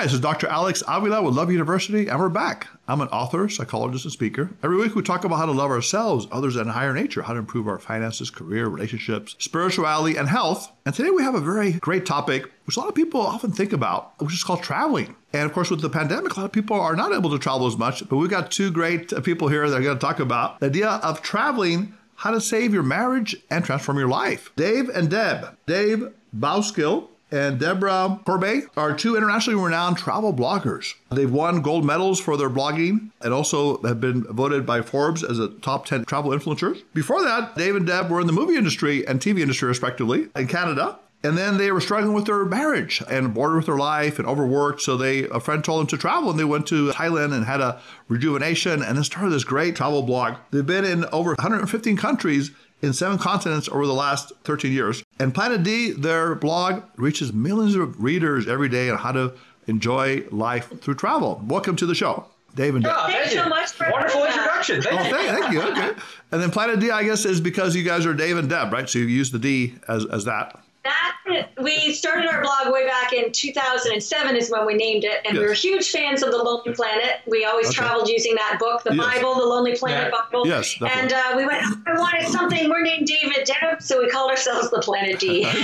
Hi, this is Dr. Alex Avila with Love University, and we're back. I'm an author, psychologist, and speaker. Every week we talk about how to love ourselves, others, and higher nature, how to improve our finances, career, relationships, spirituality, and health. And today we have a very great topic, which a lot of people often think about, which is called traveling. And of course, with the pandemic, a lot of people are not able to travel as much, but we've got two great people here that are going to talk about the idea of traveling how to save your marriage and transform your life. Dave and Deb. Dave Bouskill and Deborah Corbeil are two internationally renowned travel bloggers. They've won gold medals for their blogging and also have been voted by Forbes as a top 10 travel influencers. Before that, Dave and Deb were in the movie industry and TV industry, respectively, in Canada. And then they were struggling with their marriage and bored with their life and overworked. So they a friend told them to travel, and they went to Thailand and had a rejuvenation, and then started this great travel blog. They've been in over 115 countries in seven continents over the last 13 years. And Planet D, their blog, reaches millions of readers every day on how to enjoy life through travel. Welcome to the show. Dave and Dave. Oh, thank Thanks you. so much for Wonderful having introduction. Thank Oh, you. thank, thank you. Okay. And then Planet D, I guess, is because you guys are Dave and Deb, right? So you use the D as, as that. That we started our blog way back in 2007 is when we named it, and we were huge fans of the Lonely Planet. We always Okay. traveled using that book, the Yes. Bible, the Lonely Planet Yeah. Bible. Yes, definitely. and uh, we went. I wanted something. We're named David Deb, so we called ourselves the Planet D.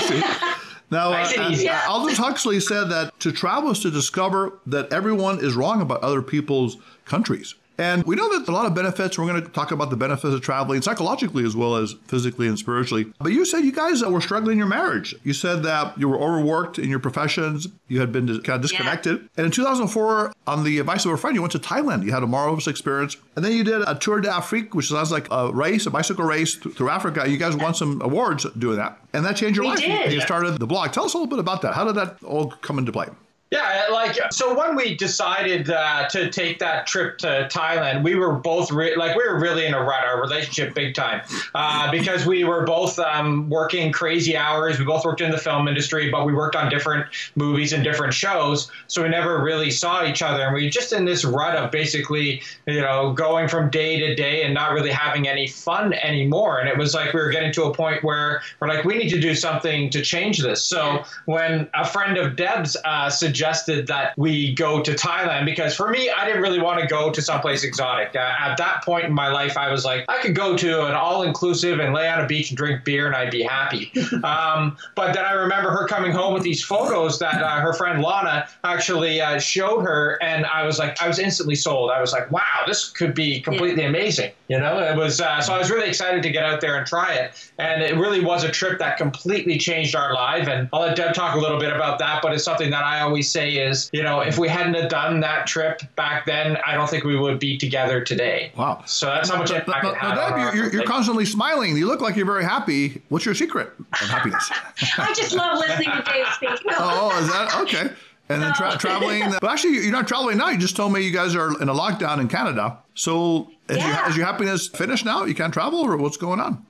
Now, Nice uh, uh, Aldous Huxley said that to travel is to discover that everyone is wrong about other people's countries. And we know that a lot of benefits. We're going to talk about the benefits of traveling psychologically as well as physically and spiritually. But you said you guys were struggling in your marriage. You said that you were overworked in your professions. You had been kind of disconnected. And in 2004, on the advice of a friend, you went to Thailand. You had a marvelous experience. And then you did a Tour d'Afrique, which sounds like a race, a bicycle race th- through Africa. You guys won some awards doing that. And that changed your We life. did. And you started the blog. Tell us a little bit about that. How did that all come into play? Yeah, like so when we decided uh, to take that trip to Thailand, we were both re- like we were really in a rut, our relationship big time, uh, because we were both um, working crazy hours. We both worked in the film industry, but we worked on different movies and different shows, so we never really saw each other. And we were just in this rut of basically, you know, going from day to day and not really having any fun anymore. And it was like we were getting to a point where we're like, we need to do something to change this. So when a friend of Deb's uh, suggested that we go to Thailand, because for me, I didn't really want to go to someplace exotic. Uh, at that point in my life, I was like, I could go to an all inclusive and lay on a beach and drink beer and I'd be happy. um, but then I remember her coming home with these photos that uh, her friend Lana actually uh, showed her. And I was like, I was instantly sold. I was like, wow, this could be completely amazing. You know, it was, uh, so I was really excited to get out there and try it. And it really was a trip that completely changed our life. And I'll let Deb talk a little bit about that, but it's something that I always say is, you know, if we hadn't have done that trip back then, I don't think we would be together today. Wow. So that's how much Now, impact now, it had now, on Deb, our you're, you're, you're relationship. constantly smiling. You look like you're very happy. What's your secret of happiness? I just love listening to Dave speak. Oh, oh, is that okay? And then tra- traveling. But actually, you're not traveling now. You just told me you guys are in a lockdown in Canada. So is, your, is your happiness finished now? You can't travel, or what's going on?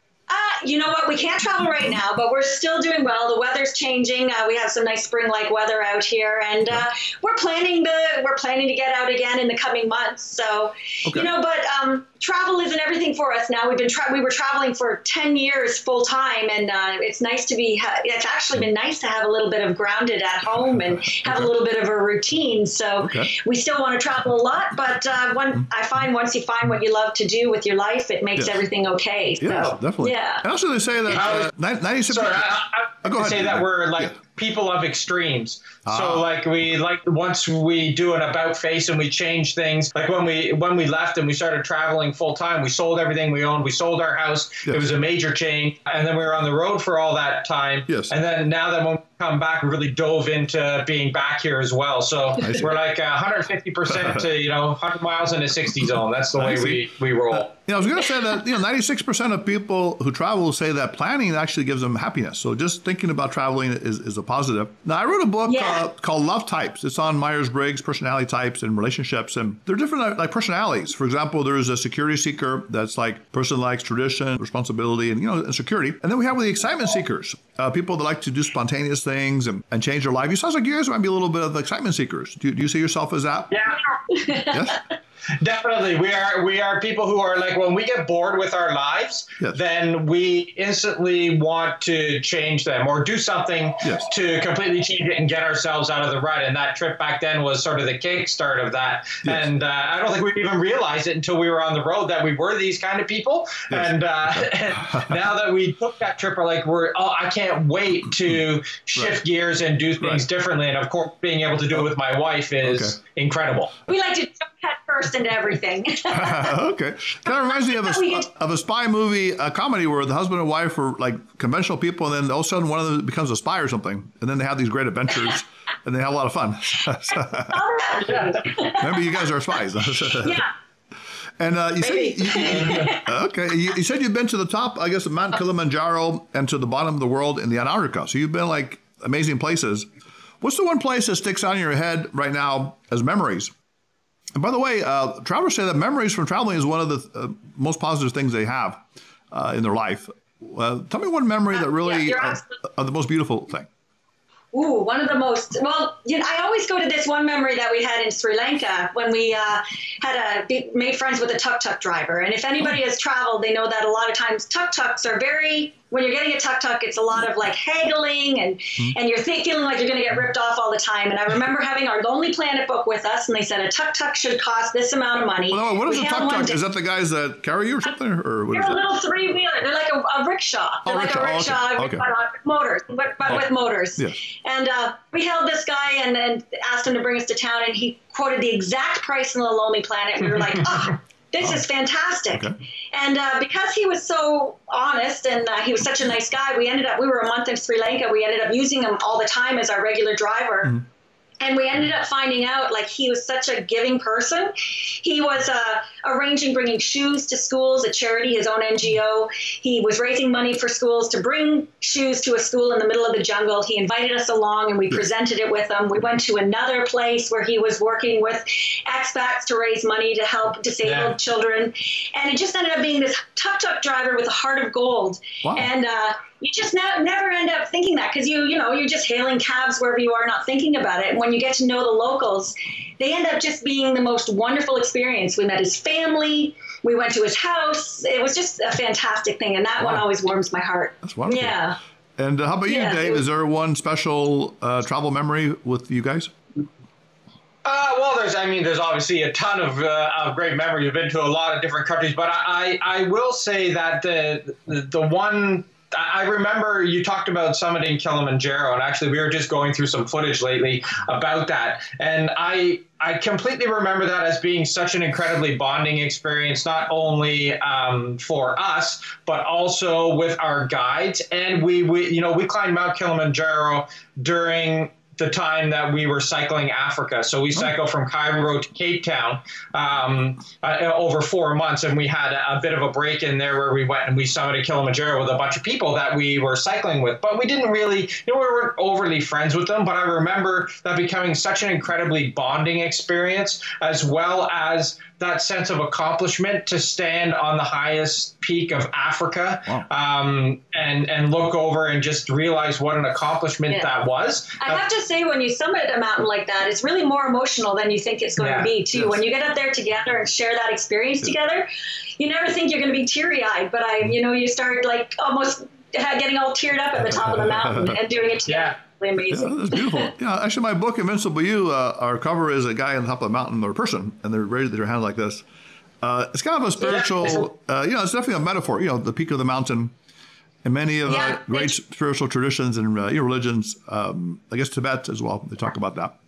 You know what? We can't travel right now, but we're still doing well. The weather's changing. Uh, we have some nice spring-like weather out here, and uh, we're planning to we're planning to get out again in the coming months. So, Okay. you know, but um, travel isn't everything for us now. We've been tra- we were traveling for ten years full time, and uh, it's nice to be. Ha- it's actually been nice to have a little bit of grounded at home and have Okay. a little bit of a routine. So, Okay. we still want to travel a lot, but uh, when I find once you find what you love to do with your life, it makes Yes. everything okay. So, Yes, definitely. Yeah. And also, they say that uh, 96. Sorry, I, I, Oh, go ahead. say that we're like Yeah. people of extremes. Ah. So like we like once we do an about face and we change things. Like when we when we left and we started traveling full time, we sold everything we owned. We sold our house. Yes. It was a major change, and then we were on the road for all that time. Yes. And then now that when we come back, we really dove into being back here as well. So we're like 150 percent to you know 100 miles in a 60 zone. That's the way we we roll. You know, I was going to say that you know, 96% of people who travel say that planning actually gives them happiness. So just thinking about traveling is, is a positive. Now, I wrote a book Yeah. uh, called Love Types. It's on Myers Briggs personality types and relationships, and they're different uh, like personalities. For example, there's a security seeker that's like person likes tradition, responsibility, and you know, and security. And then we have the excitement seekers, uh, people that like to do spontaneous things and, and change their life. It sounds like you guys might be a little bit of excitement seekers. Do, do you see yourself as that? Yeah. Yes. Definitely, we are we are people who are like when we get bored with our lives, yes. then we instantly want to change them or do something yes. to completely change it and get ourselves out of the rut. And that trip back then was sort of the kickstart of that. Yes. And uh, I don't think we even realized it until we were on the road that we were these kind of people. And, uh, and now that we took that trip, we're like we're oh I can't wait to shift right. gears and do things right. differently. And of course, being able to do it with my wife is okay. incredible. We like to jump head first into everything. okay, kind of reminds me of a of a spy movie, a comedy where the husband and wife are like conventional people, and then all of a sudden one of them becomes a spy or something, and then they have these great adventures. and they have a lot of fun. Remember, you guys are spies. yeah. And uh, you said, you, okay, you, you, said you've been to the top, I guess, of Mount Kilimanjaro and to the bottom of the world in the Antarctica. So you've been like amazing places. What's the one place that sticks out in your head right now as memories? And by the way, uh, travelers say that memories from traveling is one of the uh, most positive things they have uh, in their life. Uh, tell me one memory that really yeah, uh, the most beautiful thing. Ooh, one of the most well, you know, I always go to this one memory that we had in Sri Lanka when we uh, had a made friends with a tuk tuk driver. And if anybody has traveled, they know that a lot of times tuk tuks are very when you're getting a tuk tuk, it's a lot of like haggling and mm-hmm. and you're feeling like you're going to get ripped off all the time. And I remember having our Lonely Planet book with us, and they said a tuk tuk should cost this amount of money. Well, what is we a tuk tuk? Is that the guys that carry you or something, or what They're a little three wheeler. They're like a, a rickshaw. They're oh, like rickshaw. a rickshaw, oh, okay. okay. motors, but, but oh. with motors. And uh, we held this guy and, and asked him to bring us to town, and he quoted the exact price in the Lonely Planet. And we were like, oh this is fantastic. Okay. And uh, because he was so honest and uh, he was such a nice guy, we ended up, we were a month in Sri Lanka. We ended up using him all the time as our regular driver. Mm-hmm and we ended up finding out like he was such a giving person. He was uh, arranging bringing shoes to schools a charity his own ngo he was raising money for schools to bring shoes to a school in the middle of the jungle. He invited us along and we presented it with him. We went to another place where he was working with expats to raise money to help disabled yeah. children. And it just ended up being this tuk-tuk driver with a heart of gold. Wow. and uh, you just ne- never end up thinking that because you you know you're just hailing cabs wherever you are not thinking about it. And when you get to know the locals they end up just being the most wonderful experience. We met his family we went to his house. It was just a fantastic thing and that wow. one always warms my heart. That's wonderful. Yeah. And uh, how about you yeah, dave? Was, is there one special uh, travel memory with you guys? Uh, well, there's, I mean, there's obviously a ton of, uh, of great memories. You've been to a lot of different countries, but I, I, I will say that the, the, the one I remember you talked about summiting Kilimanjaro, and actually, we were just going through some footage lately about that. And I I completely remember that as being such an incredibly bonding experience, not only um, for us, but also with our guides. And we, we, you know, we climbed Mount Kilimanjaro during the time that we were cycling Africa. So we oh. cycled from Cairo to Cape Town um, uh, over four months, and we had a, a, bit of a break in there where we went and we summited Kilimanjaro with a bunch of people that we were cycling with. But we didn't really, you know, we weren't overly friends with them. But I remember that becoming such an incredibly bonding experience, as well as that sense of accomplishment to stand on the highest peak of Africa wow. um, and and look over and just realize what an accomplishment yeah. that was. I have to say, when you summit a mountain like that, it's really more emotional than you think it's going yeah, to be too. Yes. When you get up there together and share that experience yeah. together, you never think you're going to be teary eyed, but I, you know, you start like almost getting all teared up at the top of the mountain and doing it together. Amazing. Yeah, that's beautiful. yeah, actually, my book, Invincible You, uh, our cover is a guy on top of a mountain or a person, and they're raising their hand like this. Uh, it's kind of a spiritual, uh, you know, it's definitely a metaphor. You know, the peak of the mountain, and many of yeah, the great spiritual traditions and uh, religions, um, I guess Tibet as well. They talk about that.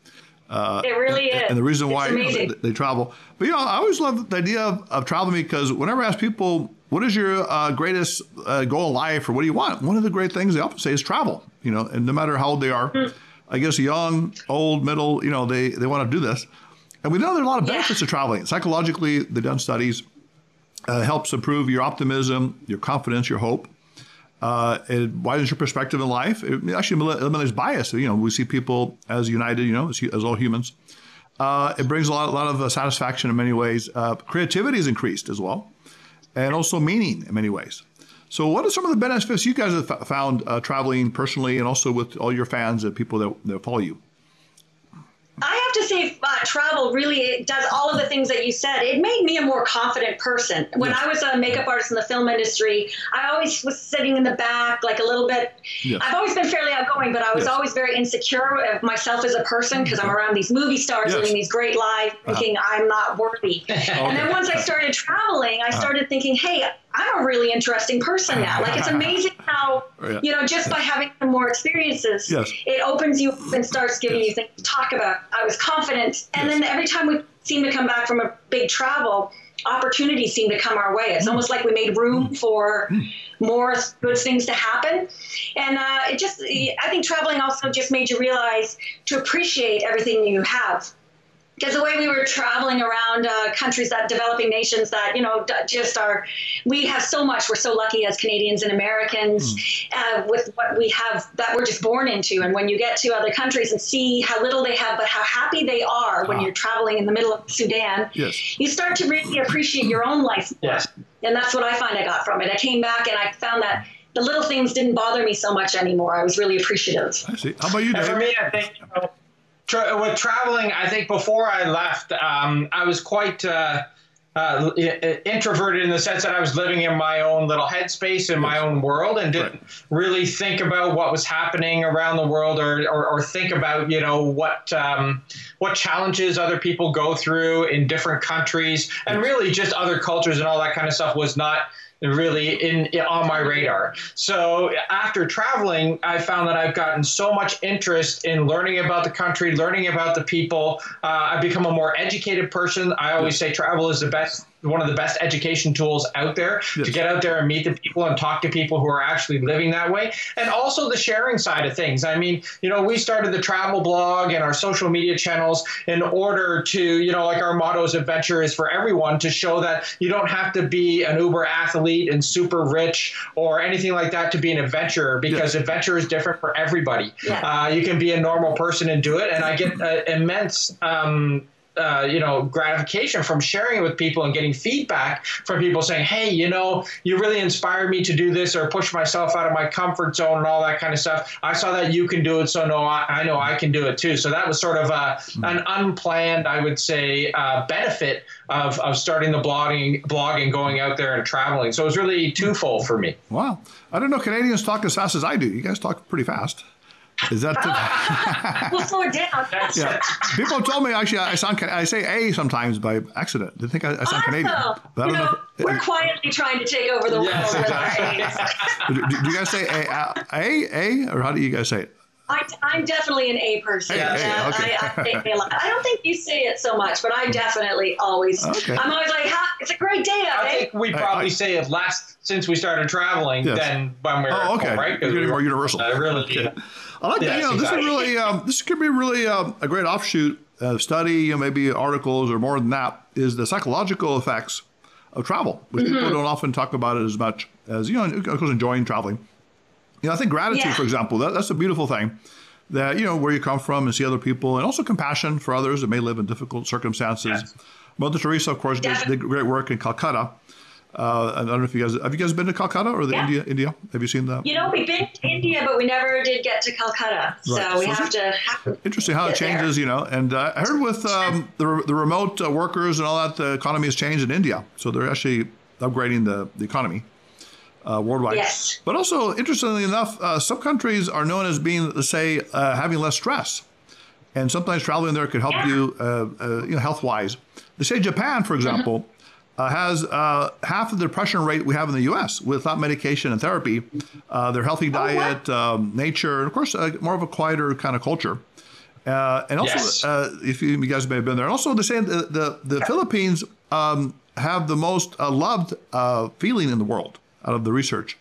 Uh, it really and, is. And the reason why you know, they, they, travel. But you know, I always love the idea of, of traveling because whenever I ask people, what is your uh, greatest uh, goal in life or what do you want? One of the great things they often say is travel, you know, and no matter how old they are, mm. I guess young, old, middle, you know, they, they want to do this. And we know there are a lot of benefits yeah. to traveling. Psychologically, they've done studies. Uh, helps improve your optimism, your confidence, your hope. Uh, it widens your perspective in life. It actually eliminates bias. You know, we see people as united. You know, as, as all humans. Uh, it brings a lot, a lot of uh, satisfaction in many ways. Uh, creativity is increased as well, and also meaning in many ways. So, what are some of the benefits you guys have found uh, traveling personally, and also with all your fans and people that, that follow you? I have to say, uh, travel really does all of the things that you said. It made me a more confident person. When yes. I was a makeup artist in the film industry, I always was sitting in the back, like a little bit. Yes. I've always been fairly outgoing, but I was yes. always very insecure of myself as a person because I'm around these movie stars living these great lives, uh-huh. thinking uh-huh. I'm not worthy. okay. And then once I started traveling, I uh-huh. started uh-huh. thinking, hey, I'm a really interesting person now. Like it's amazing how yeah. you know just by having more experiences, yes. it opens you up and starts giving yes. you things to talk about. I was confident, and yes. then every time we seem to come back from a big travel, opportunities seem to come our way. It's mm. almost like we made room mm. for mm. more good things to happen, and uh, it just I think traveling also just made you realize to appreciate everything you have because the way we were traveling around uh, countries that developing nations that you know just are we have so much we're so lucky as canadians and americans mm. uh, with what we have that we're just born into and when you get to other countries and see how little they have but how happy they are when ah. you're traveling in the middle of sudan yes. you start to really appreciate your own life yes. and that's what i find i got from it i came back and i found that the little things didn't bother me so much anymore i was really appreciative i see how about you Dave? for me i think you know, tra- with traveling, I think before I left, um, I was quite uh, uh, introverted in the sense that I was living in my own little headspace in my own world and didn't right. really think about what was happening around the world or, or, or think about you know what um, what challenges other people go through in different countries. And really just other cultures and all that kind of stuff was not really in, in, on my radar. So after traveling, I found that I've gotten so much interest in learning about the country, learning about the people. Uh, I've become a more educated person. I always say travel is the best one of the best education tools out there yes. to get out there and meet the people and talk to people who are actually living that way. And also the sharing side of things. I mean, you know, we started the travel blog and our social media channels in order to, you know, like our motto is adventure is for everyone to show that you don't have to be an Uber athlete and super rich or anything like that to be an adventurer because yes. adventure is different for everybody. Yeah. Uh, you can be a normal person and do it. And I get uh, immense, um, uh, you know gratification from sharing it with people and getting feedback from people saying hey you know you really inspired me to do this or push myself out of my comfort zone and all that kind of stuff. I saw that you can do it so no i, I know i can do it too. So that was sort of a, an unplanned i would say uh, benefit of, of starting the blogging blog and going out there and traveling. So it was really twofold for me. Wow. I don't know. Canadians talk as fast as i do. You guys talk pretty fast is that? The, we'll slow it down. yeah. People told me actually I sound I say A sometimes by accident. They think I, I sound Canadian. But I don't know, know if, we're quietly trying to take over the yes, world exactly. do, do, you guys say A, A, A, or how do you guys say it? I, am definitely an A person. A, a, okay. I, I, think I don't think you say it so much, but I definitely always. Okay. I'm always like, "It's a great day out." I think we probably say it less since we started traveling yes. than when we were oh, okay. home, right? You're getting more universal. Uh, really. Okay. I like yes, that. You know, exactly. this is really um, this could be really um, a great offshoot of study, you know, maybe articles or more than that, is the psychological effects of travel, which mm-hmm. people don't often talk about it as much as you know, of course, enjoying traveling. You know, I think gratitude, yeah. for example, that, that's a beautiful thing. That you know where you come from and see other people, and also compassion for others that may live in difficult circumstances. Yes. Mother Teresa, of course, did, did great work in Calcutta uh, I don't know if you guys have you guys been to Calcutta or the yeah. India India? Have you seen that? You know, we've been to India, but we never did get to Calcutta. Right. So we so have to. Have interesting how it changes, there. you know. And uh, I heard with um, the the remote uh, workers and all that, the economy has changed in India. So they're actually upgrading the the economy. Uh, worldwide. Yes. But also, interestingly enough, uh, some countries are known as being, say, uh, having less stress, and sometimes traveling there could help yeah. you, uh, uh, you know, health wise. They say Japan, for example, mm-hmm uh, has uh, half of the depression rate we have in the U.S. without medication and therapy. Uh, their healthy oh, diet, um, nature, and of course, uh, more of a quieter kind of culture. Uh, and also, yes. Uh, if you, you, guys may have been there, and also the same, the the, the Philippines um, have the most loved feeling in the world out of the research,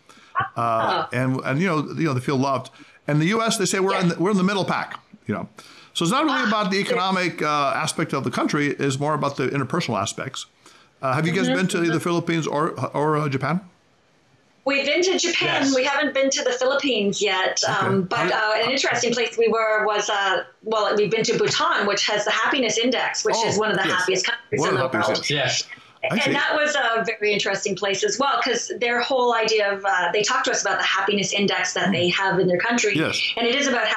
oh. and and you know you know they feel loved. And the U.S. they say we're in the, we're in the middle pack, you know. So it's not really ah. about the economic aspect of the country; it's more about the interpersonal aspects. Uh, have you guys mm-hmm. been to the Philippines or or uh, Japan? We've been to Japan. Yes. We haven't been to the Philippines yet. Okay. Um, but uh, an interesting place we were was, uh, well, we've been to Bhutan, which has the happiness index, which oh, is one of the yes. happiest countries one in the world. Yes. And that was a very interesting place as well because their whole idea of uh, they talked to us about the happiness index that they have in their country, yes. and it is about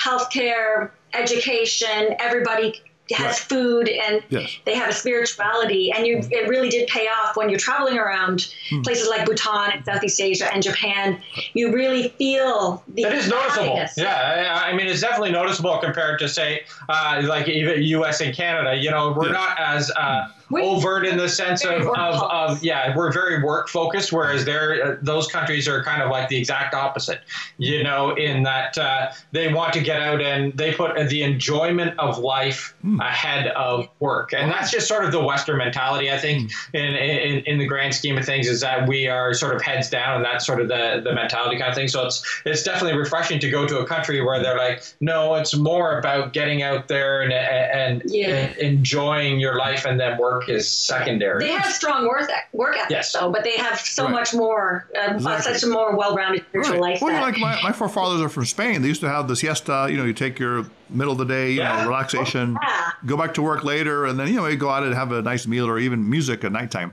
healthcare, education. Everybody has Right. food and Yes. they have a spirituality and you it really did pay off when you're traveling around Hmm. places like Bhutan and Southeast Asia and Japan you really feel the It is noticeable. Yeah, I, I mean, it's definitely noticeable compared to say, uh, like even U.S. and Canada. You know, we're Yes. not as uh, We- overt in the sense of, of, of yeah, we're very work focused, whereas there uh, those countries are kind of like the exact opposite. You know, in that uh, they want to get out and they put the enjoyment of life ahead of work, and that's just sort of the Western mentality. I think in, in in the grand scheme of things is that we are sort of heads down, and that's sort of the the mentality kind of thing. So it's it's definitely refreshing to go to a country where they're like, no, it's more about getting out there and and, Yeah. and enjoying your life, and then work is secondary. They have strong work work ethics, Yes. though, but they have so Right. much more, uh, Exactly. such a more well-rounded spiritual Right. life. Well, you that- like my, my forefathers are from Spain. They used to have the siesta. You know, you take your middle of the day, you Yeah. know, relaxation, Yeah. go back to work later, and then you know you go out and have a nice meal or even music at nighttime.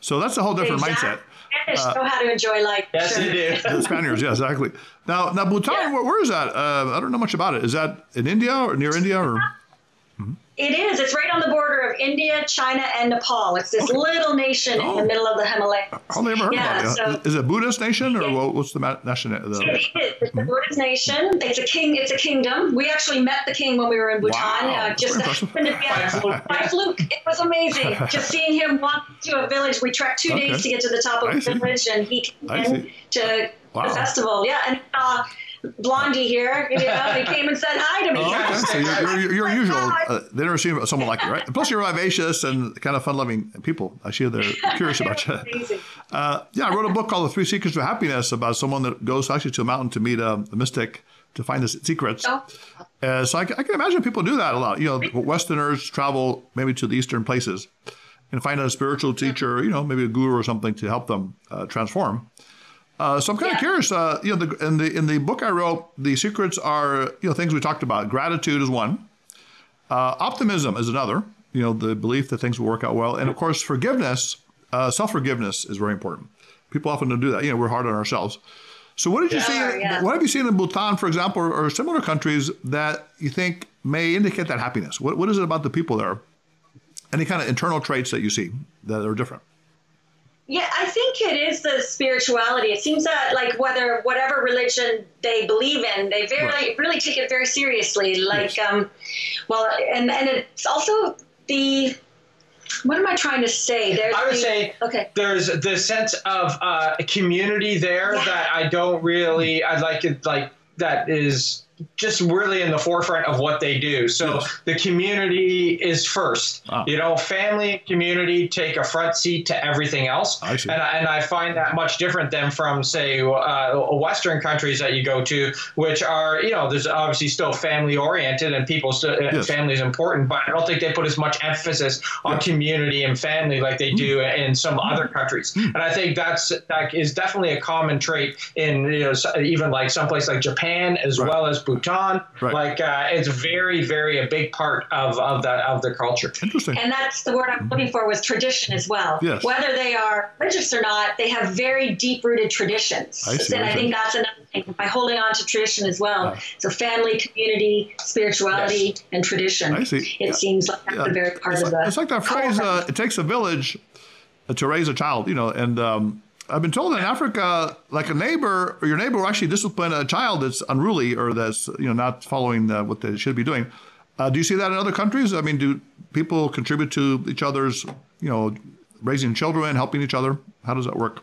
So that's a whole different Exactly. mindset. Spanish know how to enjoy life. yes, Sure. they do. The Spaniards, yeah, exactly. Now, now Bhutan, Yeah. where, where is that? Uh, I don't know much about it. Is that in India or near India or? It is. It's right on the border of India, China, and Nepal. It's this little nation in Oh. the middle of the Himalayas. Hardly ever heard Yeah, about it. so- is it a Buddhist nation or what, what's the nationality? It is. It's a Buddhist nation. It's a king. It's a kingdom. We actually met the king when we were in Bhutan. Wow, Uh, just happened to be By fluke. by fluke. It was amazing. just seeing him walk to a village. We trekked two Okay. days to get to the top I of the see. village, and he came I in see. to Wow. the festival. Yeah, and uh, Blondie here, you know, he came and said hi to me. Oh, okay. So you're, you're, you're unusual. Uh, they never see someone like you, right? Plus, you're vivacious and kind of fun-loving people. I see they're curious about you. Uh, yeah, I wrote a book called The Three Secrets of Happiness about someone that goes actually to a mountain to meet a, a mystic to find the secrets. Oh. Uh, so I, can- I can imagine people do that a lot. You know, Westerners travel maybe to the eastern places and find a spiritual teacher, you know, maybe a guru or something to help them uh, transform. Uh, so I'm kind of Yeah. curious. Uh, you know, the, in the in the book I wrote, the secrets are you know things we talked about. Gratitude is one. Uh, optimism is another. You know, the belief that things will work out well, and of course, forgiveness, uh, self forgiveness is very important. People often don't do that. You know, we're hard on ourselves. So, what did you see? Yeah, yeah. What have you seen in Bhutan, for example, or, or similar countries that you think may indicate that happiness? What What is it about the people there? Any kind of internal traits that you see that are different? Yeah, I think it is the spirituality. It seems that like whether whatever religion they believe in, they very Right. really take it very seriously. Like, Yes. um, well, and and it's also the what am I trying to say? There's I would the, say okay. there's the sense of uh, a community there Yeah. that I don't really I like it like that is just really in the forefront of what they do. So Yes. the community is first. Ah. You know, family and community take a front seat to everything else. I see. And, I- and I find that much different than from, say, uh, Western countries that you go to, which are, you know, there's obviously still family oriented and people, still, Yes. family is important, but I don't think they put as much emphasis on community and family like they do in some other countries. And I think that's that is definitely a common trait in you know even like someplace like Japan as Right. well as Bhutan. Right. Like uh, it's very very a big part of of that of the culture. Interesting. And that's the word I'm looking for was tradition as well. Yes. Whether they are religious or not, they have very deep rooted traditions. I see, and I think that's another thing by holding on to tradition as well. Yeah. So family, community, spirituality, and tradition. I see. It Yeah. seems like that's Yeah. a very part it's, of like, the it's like that phrase, uh, it takes a village to raise a child, you know, and um, I've been told in Africa, like a neighbor or your neighbor will actually discipline a child that's unruly or that's, you know, not following uh, what they should be doing. Uh, do you see that in other countries? I mean, do people contribute to each other's, you know, raising children, helping each other? How does that work?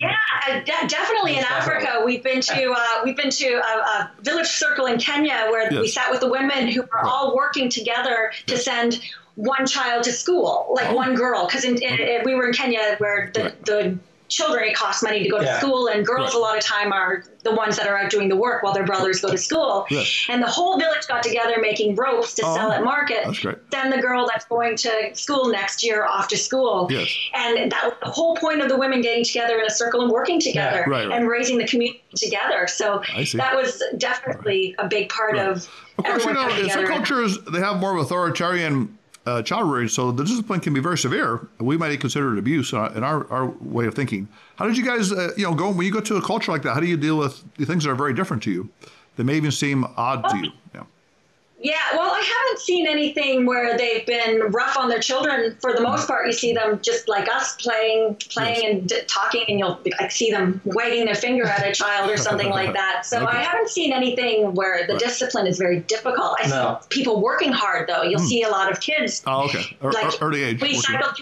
Yeah, uh, de- definitely in Africa. We've been to uh, we've been to a, a village circle in Kenya where we sat with the women who were all working together to send one child to school, like Oh. one girl. Because in, in, in- we were in Kenya where the, Right. the children it costs money to go to Yeah. school, and girls Right. a lot of time are the ones that are out doing the work while their brothers go to school. And the whole village got together making ropes to Oh, sell at market. that's great. Send the girl that's going to school next year off to school. Yes. And that was the whole point of the women getting together in a circle and working together Right, right. and raising the community together. So that was definitely a big part of Of course, you know, in some together. cultures, they have more of authoritarian uh, child rearing, so the discipline can be very severe. We might consider it abuse in our, in our, our way of thinking. How did you guys, uh, you know, go when you go to a culture like that? How do you deal with the things that are very different to you? That may even seem odd to you. Yeah. Yeah, well, I haven't seen anything where they've been rough on their children. For the most part, you see them just like us playing, playing yes. and d- talking, and you'll like see them wagging their finger at a child or something like that. So okay. I haven't seen anything where the right. discipline is very difficult. I no. see people working hard though. You'll mm. see a lot of kids. Oh, okay. Er, like, early age. We cycle,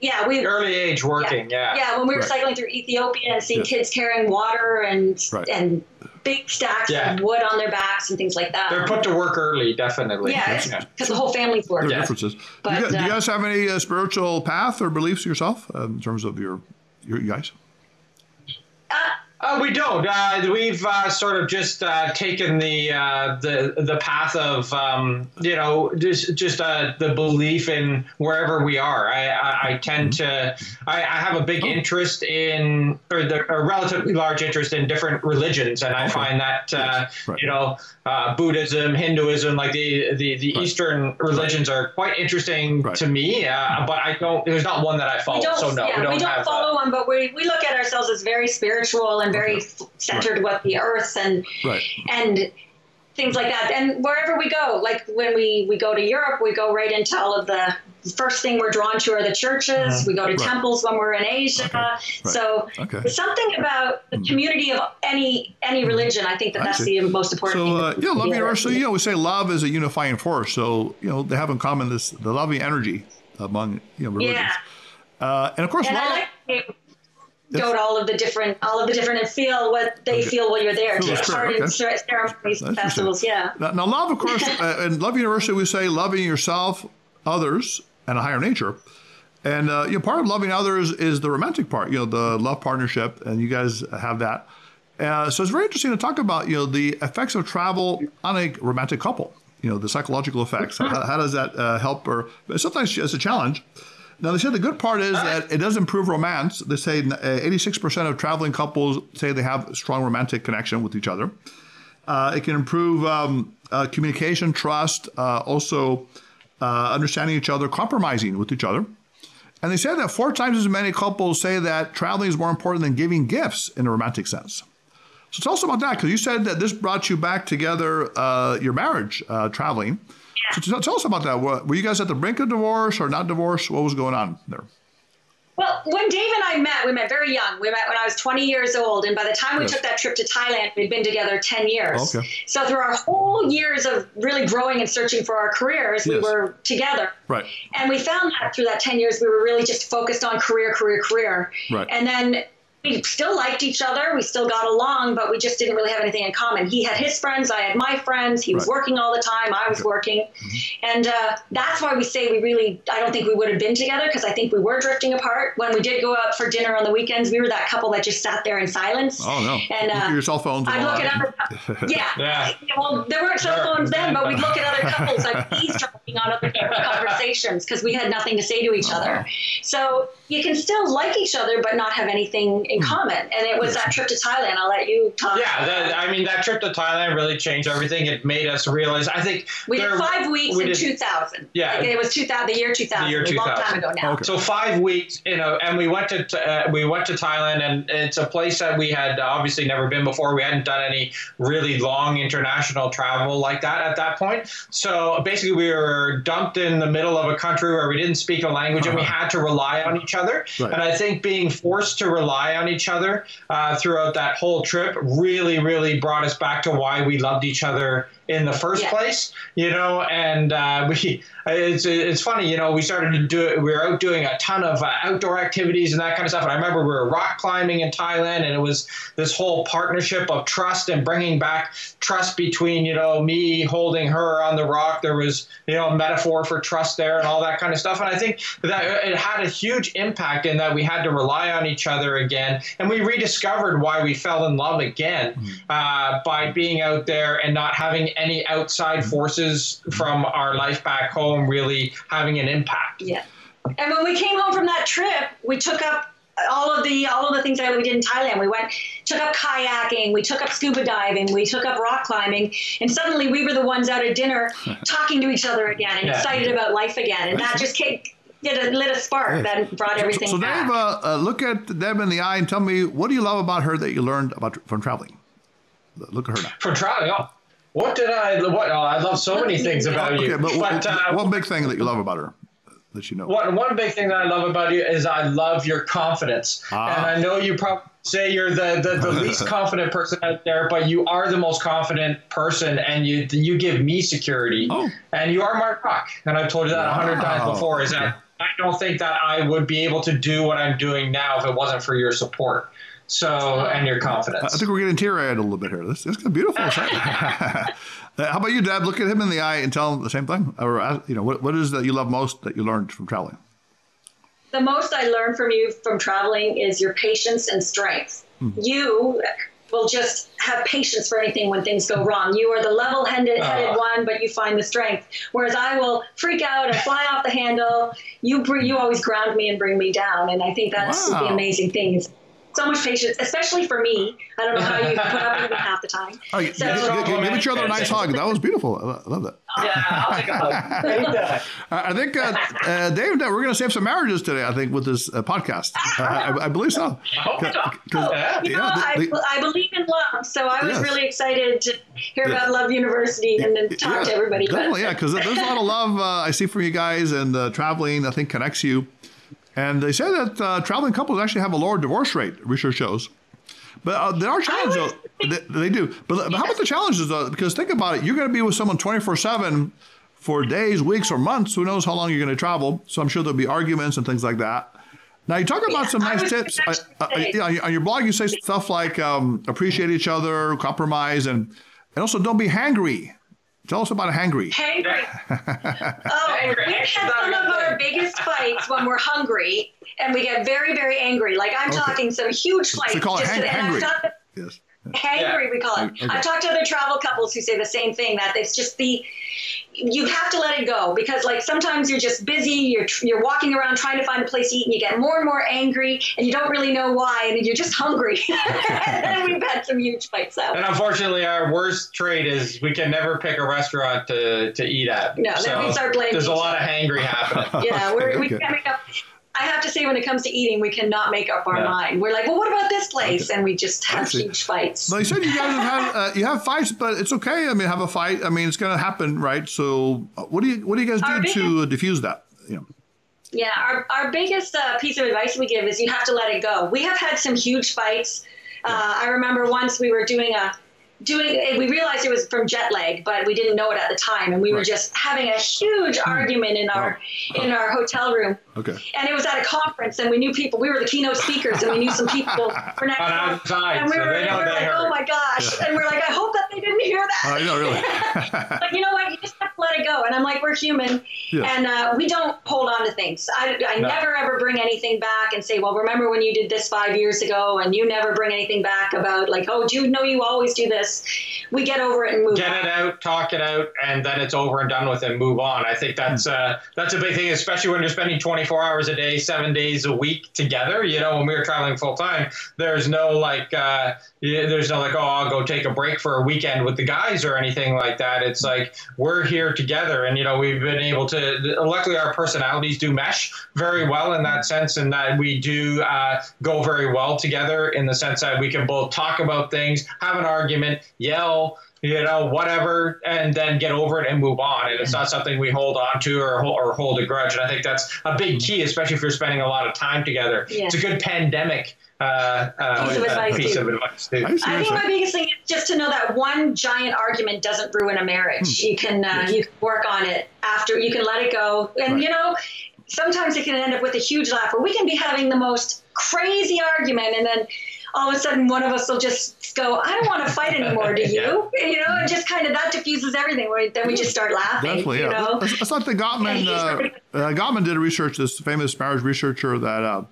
yeah, we early age working. Yeah, yeah. yeah when we were right. cycling through Ethiopia and seeing yes. kids carrying water and right. and big stacks yeah. of wood on their backs and things like that. They're put to work early, definitely. Yeah, because yeah. the whole family's working. There are differences. But, do, you, uh, do, you, guys have any uh, spiritual path or beliefs yourself uh, in terms of your, your you guys? Uh, uh, we don't. Uh, we've uh, sort of just uh, taken the uh, the the path of um, you know just just uh, the belief in wherever we are. I, I, I tend to I, I, have a big oh. interest in or the, a relatively large interest in different religions, and I find that right. you know Buddhism, Hinduism, like the the, the right. Eastern religions are quite interesting right. to me. but I don't. There's not one that I follow. So no, yeah, we don't, we don't follow one, but we we look at ourselves as very spiritual and very centered right. with the earth and right. and things like that. And wherever we go, like when we, we go to Europe, we go right into all of the first thing we're drawn to are the churches. Uh-huh. We go to right. temples when we're in Asia. Okay. Right. So okay. something about the hmm. community of any any religion. I think that I that's see. the most important. So uh, yeah, love universal. You know, we say love is a unifying force. So you know, they have in common this the loving energy among you know religions. Yeah. Uh, and of course, and love, I like go to all of the different, all of the different, and feel what they okay. feel while you're there. Take part in ceremonies and festivals. Yeah. Now, now love, of course, uh, in Love University, we say loving yourself, others, and a higher nature. And uh, you know, part of loving others is the romantic part. You know, the love partnership, and you guys have that. Uh, so it's very interesting to talk about. You know, the effects of travel on a romantic couple. You know, the psychological effects. How, how does that uh, help? Or sometimes it's a challenge. Now, they said the good part is that it does improve romance. They say 86% uh, of traveling couples say they have strong romantic connection with each other. Uh, it can improve um, uh, communication, trust, uh, also uh, understanding each other, compromising with each other. And they said that four times as many couples say that traveling is more important than giving gifts in a romantic sense. So tell us about that, because you said that this brought you back together, uh, your marriage, traveling. So tell us about that. Were you guys at the brink of divorce or not divorce? What was going on there? Well, when Dave and I met, we met very young. We met when I was 20 years old. And by the time we yes. took that trip to Thailand, we'd been together 10 years. Okay. So through our whole years of really growing and searching for our careers, yes. we were together. Right. And we found that through that 10 years, we were really just focused on career, career, career. Right. And then we still liked each other. We still got along, but we just didn't really have anything in common. He had his friends, I had my friends. He was right. working all the time, I was working. Mm-hmm. And uh, that's why we say we really, I don't think we would have been together because I think we were drifting apart. When we did go out for dinner on the weekends, we were that couple that just sat there in silence. Oh, no. And uh, your cell phones. I'd look at other, yeah. yeah. Well, there weren't cell phones then, but we'd look at other couples like eavesdropping on other conversations because we had nothing to say to each oh, other. So you can still like each other, but not have anything in hmm. common. And it was that trip to Thailand. I'll let you talk. Yeah, that, I mean, that trip to Thailand really changed everything. It made us realize. I think we there, did five weeks we in did, 2000. Yeah, like it was 2000, the year 2000. The year 2000. A long time ago now. Okay. So five weeks, you know, and we went to uh, we went to Thailand, and it's a place that we had obviously never been before. We hadn't done any really long international travel like that at that point. So basically, we were dumped in the middle of a country where we didn't speak a language, uh-huh. and we uh-huh. had to rely on each other. Right. And I think being forced to rely on each other uh, throughout that whole trip really, really brought us back to why we loved each other in the first yeah. place, you know, and uh, we it's it's funny, you know, we started to do it. We were out doing a ton of uh, outdoor activities and that kind of stuff. And I remember we were rock climbing in Thailand, and it was this whole partnership of trust and bringing back trust between, you know, me holding her on the rock. There was, you know, a metaphor for trust there and all that kind of stuff. And I think that it had a huge impact in that we had to rely on each other again, and we rediscovered why we fell in love again mm-hmm. uh, by being out there and not having any outside forces from our life back home really having an impact. Yeah. And when we came home from that trip, we took up all of the all of the things that we did in Thailand. We went took up kayaking, we took up scuba diving, we took up rock climbing, and suddenly we were the ones out at dinner talking to each other again and yeah. excited about life again. And that just came, did a, lit a spark that brought everything. So, so back. Dave, uh, uh, look at Deb in the eye and tell me what do you love about her that you learned about from traveling? Look at her now. From traveling, oh, What did I? What? Oh, I love so many things about you. Okay, but, but uh, one big thing that you love about her that you know. One one big thing that I love about you is I love your confidence, ah. and I know you probably say you're the, the, the least confident person out there, but you are the most confident person, and you you give me security, oh. and you are my rock. And I've told you that a wow. hundred times before. Is that I don't think that I would be able to do what I'm doing now if it wasn't for your support. So and your confidence. I think we're getting teary-eyed a little bit here. This, this is beautiful. How about you, Dad? Look at him in the eye and tell him the same thing. Or uh, you know, what, what is that you love most that you learned from traveling? The most I learned from you from traveling is your patience and strength. Hmm. You will just have patience for anything when things go wrong. You are the level-headed uh. one, but you find the strength. Whereas I will freak out and fly off the handle. You you always ground me and bring me down, and I think that's wow. the amazing thing so much patience, especially for me. I don't know how you put up with it half the time. Oh, so, give, give, give, each other a nice hug. That was beautiful. I love that. Yeah, I'll take a hug. I think, uh, uh, Dave, we're going to save some marriages today, I think, with this uh, podcast. I, I, believe so. yeah. You know, I, I, believe in love, so I was yes. really excited to hear yeah. about Love University and then talk yeah, to everybody definitely, yeah, because there's a lot of love uh, I see from you guys, and uh, traveling, I think, connects you. And they say that uh, traveling couples actually have a lower divorce rate, research shows. But uh, there are challenges. They, they, do. But, how about the challenges, though? Because think about it. You're going to be with someone 24 7 for days, weeks, or months. Who knows how long you're going to travel? So I'm sure there'll be arguments and things like that. Now, you talk about yeah, some nice tips. Uh, uh, on your blog, you say stuff like um, appreciate each other, compromise, and, and also don't be hangry. Tell us about a hangry. Hangry. oh, hangry. we have some of our biggest fights when we're hungry, and we get very, very angry. Like I'm okay. talking some huge fights. So call it hang- hangry. Yes. Hangry, yeah. we call it. Okay. I've talked to other travel couples who say the same thing that it's just the you have to let it go because like sometimes you're just busy you're you're walking around trying to find a place to eat and you get more and more angry and you don't really know why and you're just hungry and we've had some huge fights out and unfortunately our worst trait is we can never pick a restaurant to, to eat at no so then we start blaming there's a lot of hangry happening yeah we're, we can't make up I have to say, when it comes to eating, we cannot make up our yeah. mind. We're like, well, what about this place? Okay. And we just have huge fights. Well, you said you guys have uh, you have fights, but it's okay. I mean, have a fight. I mean, it's going to happen, right? So, uh, what do you what do you guys do biggest, to diffuse that? You know. Yeah, our, our biggest uh, piece of advice we give is you have to let it go. We have had some huge fights. Uh, I remember once we were doing a doing we realized it was from jet lag but we didn't know it at the time. And we right. were just having a huge mm. argument in our oh. in our hotel room. Okay. And it was at a conference and we knew people we were the keynote speakers and we knew some people for next outside, and we were, so we were like oh my gosh. Yeah. and we're like i hope that they didn't hear that. I know really. But you know what? You just have to let it go and i'm like we're human yeah. and uh, we don't hold on to things i, I no. never ever bring anything back and say well remember when you did this five years ago and you never bring anything back about like oh do you know you always do this we get over it and move. Get on. it out, talk it out, and then it's over and done with, and move on. I think that's uh, that's a big thing, especially when you're spending 24 hours a day, seven days a week together. You know, when we were traveling full time, there's no like, uh, there's no like, oh, I'll go take a break for a weekend with the guys or anything like that. It's like we're here together, and you know, we've been able to. Luckily, our personalities do mesh very well in that sense, and that we do uh, go very well together in the sense that we can both talk about things, have an argument, yell, you know, whatever, and then get over it and move on. And it's not something we hold on to or, or hold a grudge. And I think that's a big key, especially if you're spending a lot of time together. Yeah. It's a good pandemic uh, uh, piece, of, advice piece of advice too. I, I think my biggest thing is just to know that one giant argument doesn't ruin a marriage. Hmm. You can uh, yes. you can work on it after. You can let it go, and right. you know, sometimes it can end up with a huge laugh, or we can be having the most crazy argument, and then all of a sudden one of us will just go, I don't want to fight anymore. Do you? yeah. You know, and just kind of that diffuses everything. Right? Then we just start laughing. Definitely, yeah. Know? That's like the Gottman. Yeah, uh, uh, Gottman did a research. This famous marriage researcher that uh,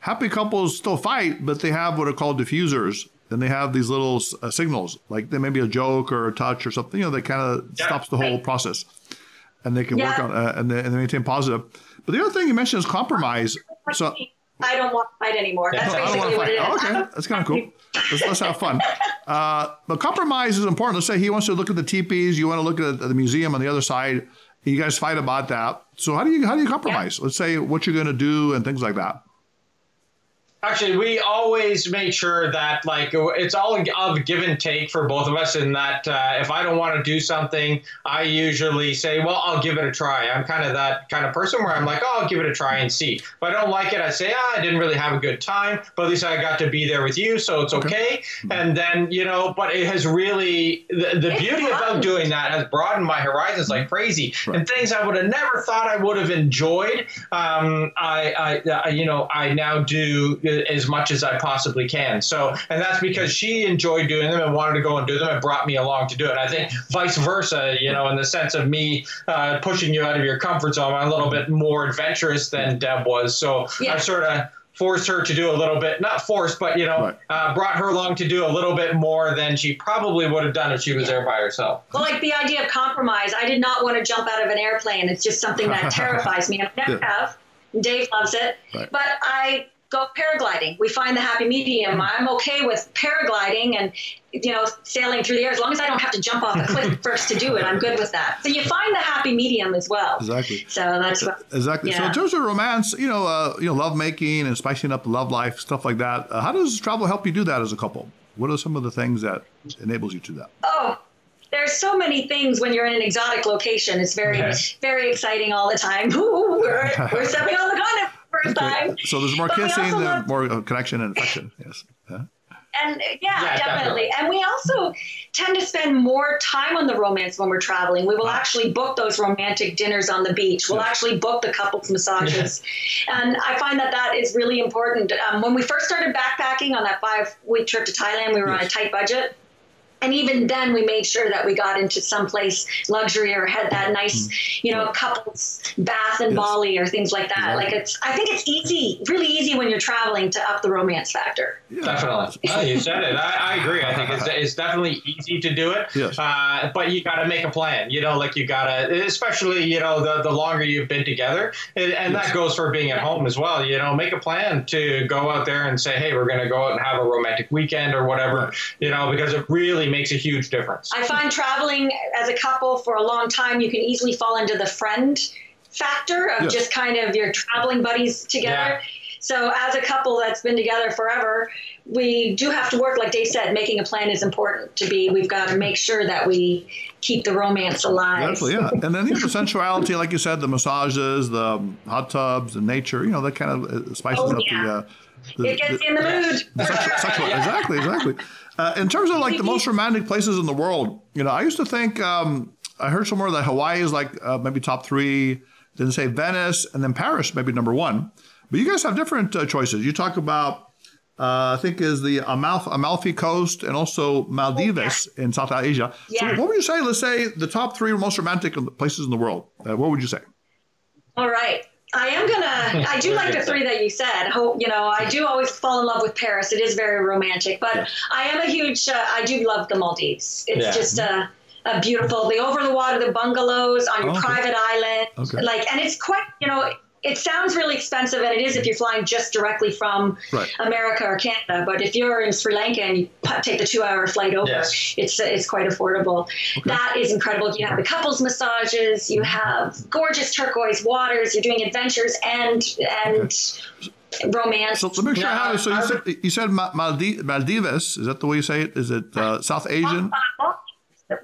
happy couples still fight, but they have what are called diffusers. And they have these little uh, signals, like there may be a joke or a touch or something, you know, that kind of yeah. stops the whole process. And they can work on uh, and, they, and they maintain positive. But the other thing you mentioned is compromise. So I don't want to fight anymore. That's basically what fight. it is. Oh, okay, that's kind of cool. Let's, let's have fun. Uh, but compromise is important. Let's say he wants to look at the teepees, you want to look at the museum on the other side. You guys fight about that. So how do you how do you compromise? Yeah. Let's say what you're going to do and things like that. Actually, we always make sure that like it's all of give and take for both of us. In that, uh, if I don't want to do something, I usually say, "Well, I'll give it a try." I'm kind of that kind of person where I'm like, "Oh, I'll give it a try and see." If I don't like it, I say, "Ah, I didn't really have a good time, but at least I got to be there with you, so it's okay." okay. Mm-hmm. And then you know, but it has really the, the beauty about doing that has broadened my horizons like crazy, right. and things I would have never thought I would have enjoyed. Um, I, I, you know, I now do as much as I possibly can. So, and that's because she enjoyed doing them and wanted to go and do them and brought me along to do it. I think vice versa, you know, in the sense of me uh, pushing you out of your comfort zone, I'm a little bit more adventurous than Deb was. So yeah. I sort of forced her to do a little bit, not forced, but you know, right. uh, brought her along to do a little bit more than she probably would have done if she was yeah. there by herself. Well, like the idea of compromise, I did not want to jump out of an airplane. It's just something that terrifies me. I never yeah. have. Dave loves it, right. but I go paragliding. We find the happy medium. Mm. I'm okay with paragliding and you know sailing through the air as long as I don't have to jump off the cliff first to do it. I'm good with that. So you find the happy medium as well. Exactly. So that's what, exactly. Yeah. So in terms of romance, you know, uh, you know, love making and spicing up the love life, stuff like that. Uh, how does travel help you do that as a couple? What are some of the things that enables you to that? Oh, there's so many things when you're in an exotic location. It's very, okay. very exciting all the time. Ooh, we're, we're stepping on the continent first time. So there's more but kissing, there's more uh, connection and affection. Yes. Yeah. And yeah, yeah definitely. definitely. And we also tend to spend more time on the romance when we're traveling. We will actually book those romantic dinners on the beach. We'll yeah. actually book the couples massages. and I find that that is really important. Um, when we first started backpacking on that five week trip to Thailand, we were yes. on a tight budget and even then we made sure that we got into someplace luxury or had that nice mm-hmm. you know couples bath in yes. bali or things like that exactly. like it's i think it's easy really easy when you're traveling to up the romance factor yeah. definitely oh, you said it I, I, agree i think it's, it's definitely easy to do it yes. Uh, but you got to make a plan you know like you got to especially you know the, the longer you've been together and, and yes. that goes for being at home as well you know make a plan to go out there and say hey we're going to go out and have a romantic weekend or whatever you know because it really makes a huge difference. I find traveling as a couple for a long time, you can easily fall into the friend factor of yes. just kind of your traveling buddies together. Yeah. So, as a couple that's been together forever, we do have to work, like Dave said, making a plan is important to be. We've got to make sure that we keep the romance alive. Exactly, yeah. And then you know, the sensuality, like you said, the massages, the hot tubs, the nature, you know, that kind of uh, spices oh, up yeah. the. Uh, the, it gets the, in the mood. The sexual, sexual, exactly, exactly. Uh, in terms of like the most romantic places in the world, you know, I used to think um, I heard somewhere that Hawaii is like uh, maybe top three. Then say Venice and then Paris maybe number one. But you guys have different uh, choices. You talk about uh, I think is the Amalfi, Amalfi Coast and also Maldives oh, yeah. in South Asia. Yeah. So what would you say? Let's say the top three most romantic places in the world. Uh, what would you say? All right. I am gonna. I do like the three that you said. Hope you know. I do always fall in love with Paris. It is very romantic, but yeah. I am a huge. Uh, I do love the Maldives. It's yeah. just a, a beautiful. The over the water, the bungalows on your oh, okay. private island. Okay. Like, and it's quite. You know, it sounds really expensive, and it is if you're flying just directly from right. America or Canada. But if you're in Sri Lanka and you take the two-hour flight over, yes. it's it's quite affordable. Okay. That is incredible. You have the couples massages, you have gorgeous turquoise waters, you're doing adventures and and. Okay. Romance. So let me make sure I have it. So you said, you said Maldives. Is that the way you say it? Is it uh, South Asian?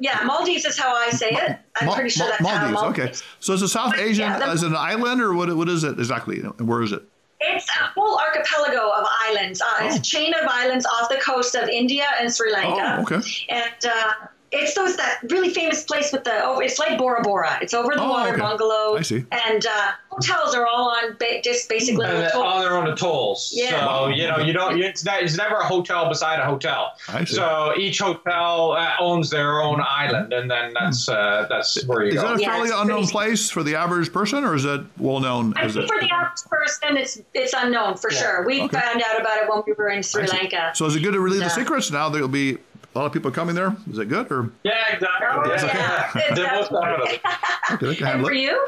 Yeah, Maldives is how I say it. I'm pretty sure that's Maldives, how Maldives. Okay, so is it South Asian? Yeah, the, is it an island or what? What is it exactly? And where is it? It's a whole archipelago of islands. Uh, oh. It's a chain of islands off the coast of India and Sri Lanka. Oh, okay. And uh, it's those that really famous place with the oh, it's like Bora Bora. It's over the oh, water okay. bungalow. I see. And uh, hotels are all on ba- just basically and all their own atolls. Yeah. So you know you don't it's not it's never a hotel beside a hotel. I see. So each hotel uh, owns their own island, and then that's uh, that's where you is go. Is that a fairly yeah, unknown pretty... place for the average person, or is it well known? I think it? for the average person, it's it's unknown for yeah. sure. We okay. found out about it when we were in Sri Lanka. So is it good to relieve the secrets? Now there'll be a lot of people coming there. Is it good or? Yeah, exactly. Oh, yeah. yeah. okay, and for you?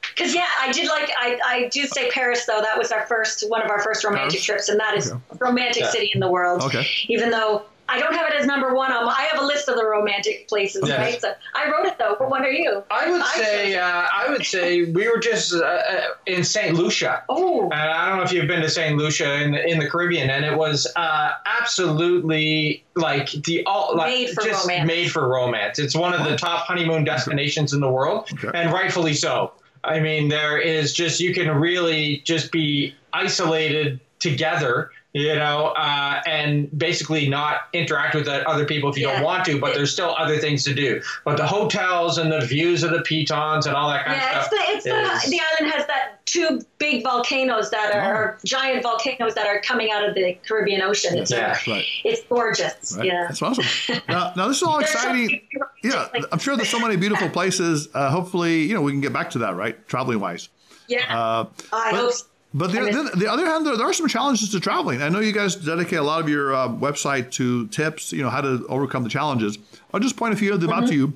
Because yeah, I did like I, I do say Paris though. That was our first one of our first romantic Paris? trips, and that is okay. romantic yeah. city in the world. Okay. Even though I don't have it as number one on. I have a list of the romantic places, yes. right? So I wrote it though. But what are you? I would I say uh, I would say we were just uh, uh in Saint Lucia. Oh, and I don't know if you've been to Saint Lucia in the, in the Caribbean, and it was uh, absolutely like the all like made for just romance. made for romance. It's one of the top honeymoon destinations in the world, okay. and rightfully so. I mean, there is just you can really just be isolated together you know, uh, and basically not interact with other people if you yeah. don't want to, but there's still other things to do. But the hotels and the views of the pitons and all that kind yeah, of stuff. Yeah, it's, the, it's the, the island has that two big volcanoes that are oh. giant volcanoes that are coming out of the Caribbean Ocean. It's, yeah, right. it's gorgeous. Right. Yeah. That's awesome. now, now, this is all exciting. yeah, I'm sure there's so many beautiful places. Uh, hopefully, you know, we can get back to that, right? Traveling wise. Yeah. Uh, I hope so. But the, the, the, other hand, there, there, are some challenges to traveling. I know you guys dedicate a lot of your uh, website to tips, you know, how to overcome the challenges. I'll just point a few of them mm-hmm. out to you.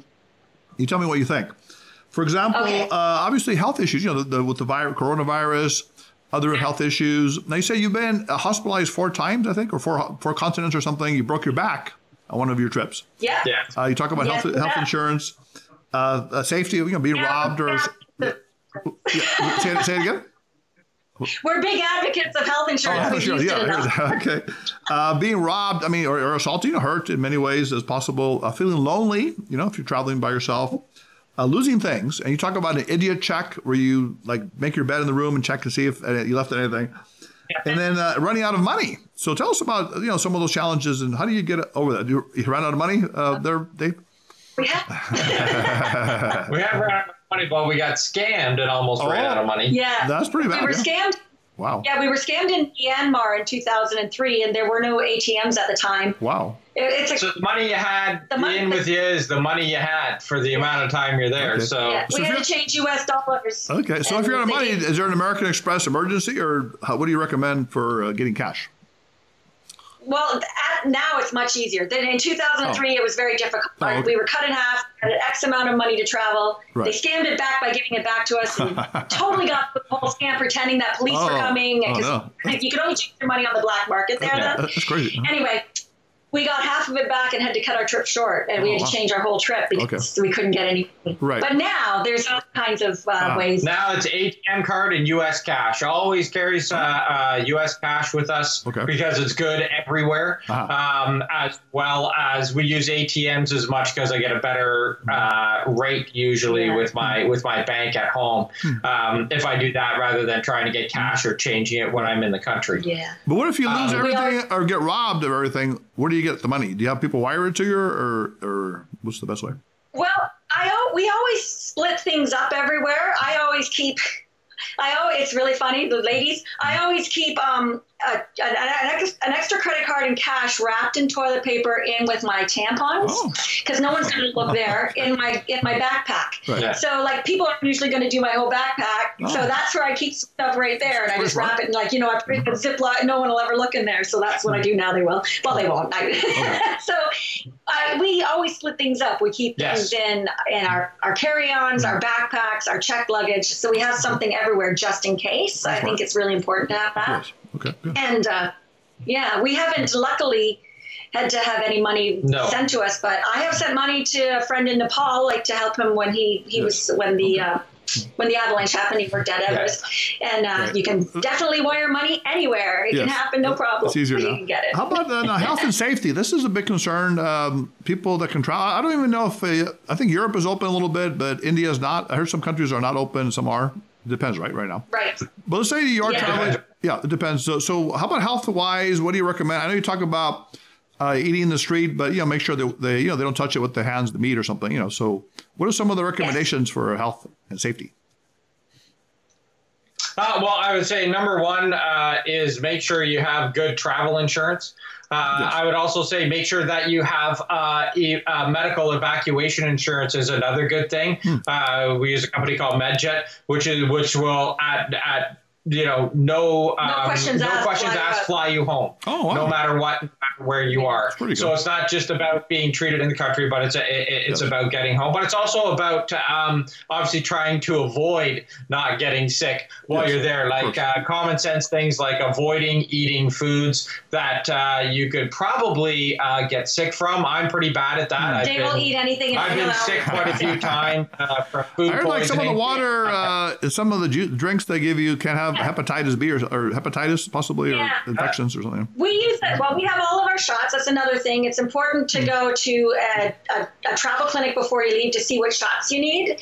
You tell me what you think. For example, okay. uh, obviously health issues, you know, the, with the virus, coronavirus, other health issues. Now, you say you've been uh, hospitalized four times, I think, or four, four continents or something. You broke your back on one of your trips. Yeah. yeah. Uh, you talk about health, health insurance, uh, uh, safety, you know, being yeah, robbed or. Yeah. yeah. Say, say it again. We're big advocates of health insurance. Oh, health insurance, yeah, okay. Uh, being robbed, I mean, or, or assaulted, or hurt in many ways as possible. Uh, feeling lonely, you know, if you're traveling by yourself. Uh, losing things, and you talk about an idiot check where you like make your bed in the room and check to see if uh, you left anything, and then uh, running out of money. So tell us about you know some of those challenges and how do you get over that? Do you, you run out of money uh, there, Dave? We have. we have run out of money, but we got scammed and almost oh, ran out of money. Yeah, that's pretty bad. We were yeah. scammed. Wow. Yeah, we were scammed in Myanmar in 2003, and there were no ATMs at the time. Wow. It, it's a, so the money you had the money, in with you is the money you had for the amount of time you're there. Okay. So yeah, we so had to change U.S. dollars. Okay, so if you're out of money, is there an American Express emergency, or how, what do you recommend for uh, getting cash? Well, at, now it's much easier. Then in 2003, oh. it was very difficult. Oh, okay. We were cut in half, had an X amount of money to travel. Right. They scammed it back by giving it back to us and totally got the whole scam pretending that police oh. were coming. Because oh, no. you could only change your money on the black market there. That's crazy. Anyway, we got half of it back and had to cut our trip short, and we had to oh, change our whole trip because okay. we couldn't get any. Right. But now there's all kinds of uh, uh, ways. Now it's ATM card and U.S. cash. Always carries uh, uh, U.S. cash with us okay. because it's good everywhere. Uh-huh. Um, as well as we use ATMs as much because I get a better uh, rate usually yeah. with my with my bank at home hmm. um, if I do that rather than trying to get cash or changing it when I'm in the country. Yeah. But what if you lose um, everything or get robbed of everything? Where do you get the money? Do you have people wire it to you, or or what's the best way? Well, I we always split things up everywhere. I always keep. I always, it's really funny. The ladies, I always keep um, a, an, an, extra credit card and cash wrapped in toilet paper in with my tampons because oh. no one's going to look there in my in my backpack. Right. Yeah. So like people are usually going to do my whole backpack, oh. so that's where I keep stuff right there, and I just wrap it in like you know I put it in a Ziploc. No one will ever look in there, so that's what I do now. They will. Well, they won't. Okay. so I, we always split things up. We keep yes. things in in our our carry-ons, our backpacks, our checked luggage, so we have something everywhere just in case. I think it's really important to have that. Okay. Good. And uh, yeah, we haven't luckily had to have any money no. sent to us, but I have sent money to a friend in Nepal, like to help him when he he yes. was when the. Uh, when the avalanche happened, he worked at Everest, and uh, right. you can definitely wire money anywhere. It yes. can happen, no problem. It's easier now. You can get it. How about uh, health and safety? This is a big concern. Um, people that can travel. I don't even know if uh, I think Europe is open a little bit, but India is not. I heard some countries are not open, some are. Depends, right? Right now. Right. But let's say you are yeah. traveling. Yeah, it depends. So, so how about health wise? What do you recommend? I know you talk about uh, eating in the street, but you know, make sure that they, you know, they don't touch it with the hands, the meat or something. You know, so what are some of the recommendations yes. for health and safety? Uh, well, I would say number one uh, is make sure you have good travel insurance. Uh, yes. I would also say make sure that you have uh, e- uh, medical evacuation insurance is another good thing. Hmm. Uh, we use a company called MedJet, which is which will at at you know no um, no questions, no asked, questions fly asked fly you home. Oh, wow. no matter what where you are. So it's not just about being treated in the country, but it's a, it, it's about getting home. But it's also about um, obviously trying to avoid not getting sick while yes. you're there. Like uh, common sense things like avoiding eating foods that uh, you could probably uh, get sick from. I'm pretty bad at that. They will eat anything. I've been sick quite a few times uh, from food I heard like some of the water, uh, some of the ju- drinks they give you can have yeah. hepatitis B or, or hepatitis possibly yeah. or infections or something. We use that. Well, we have all of our shots. That's another thing. It's important to mm. go to a, a, a, travel clinic before you leave to see what shots you need.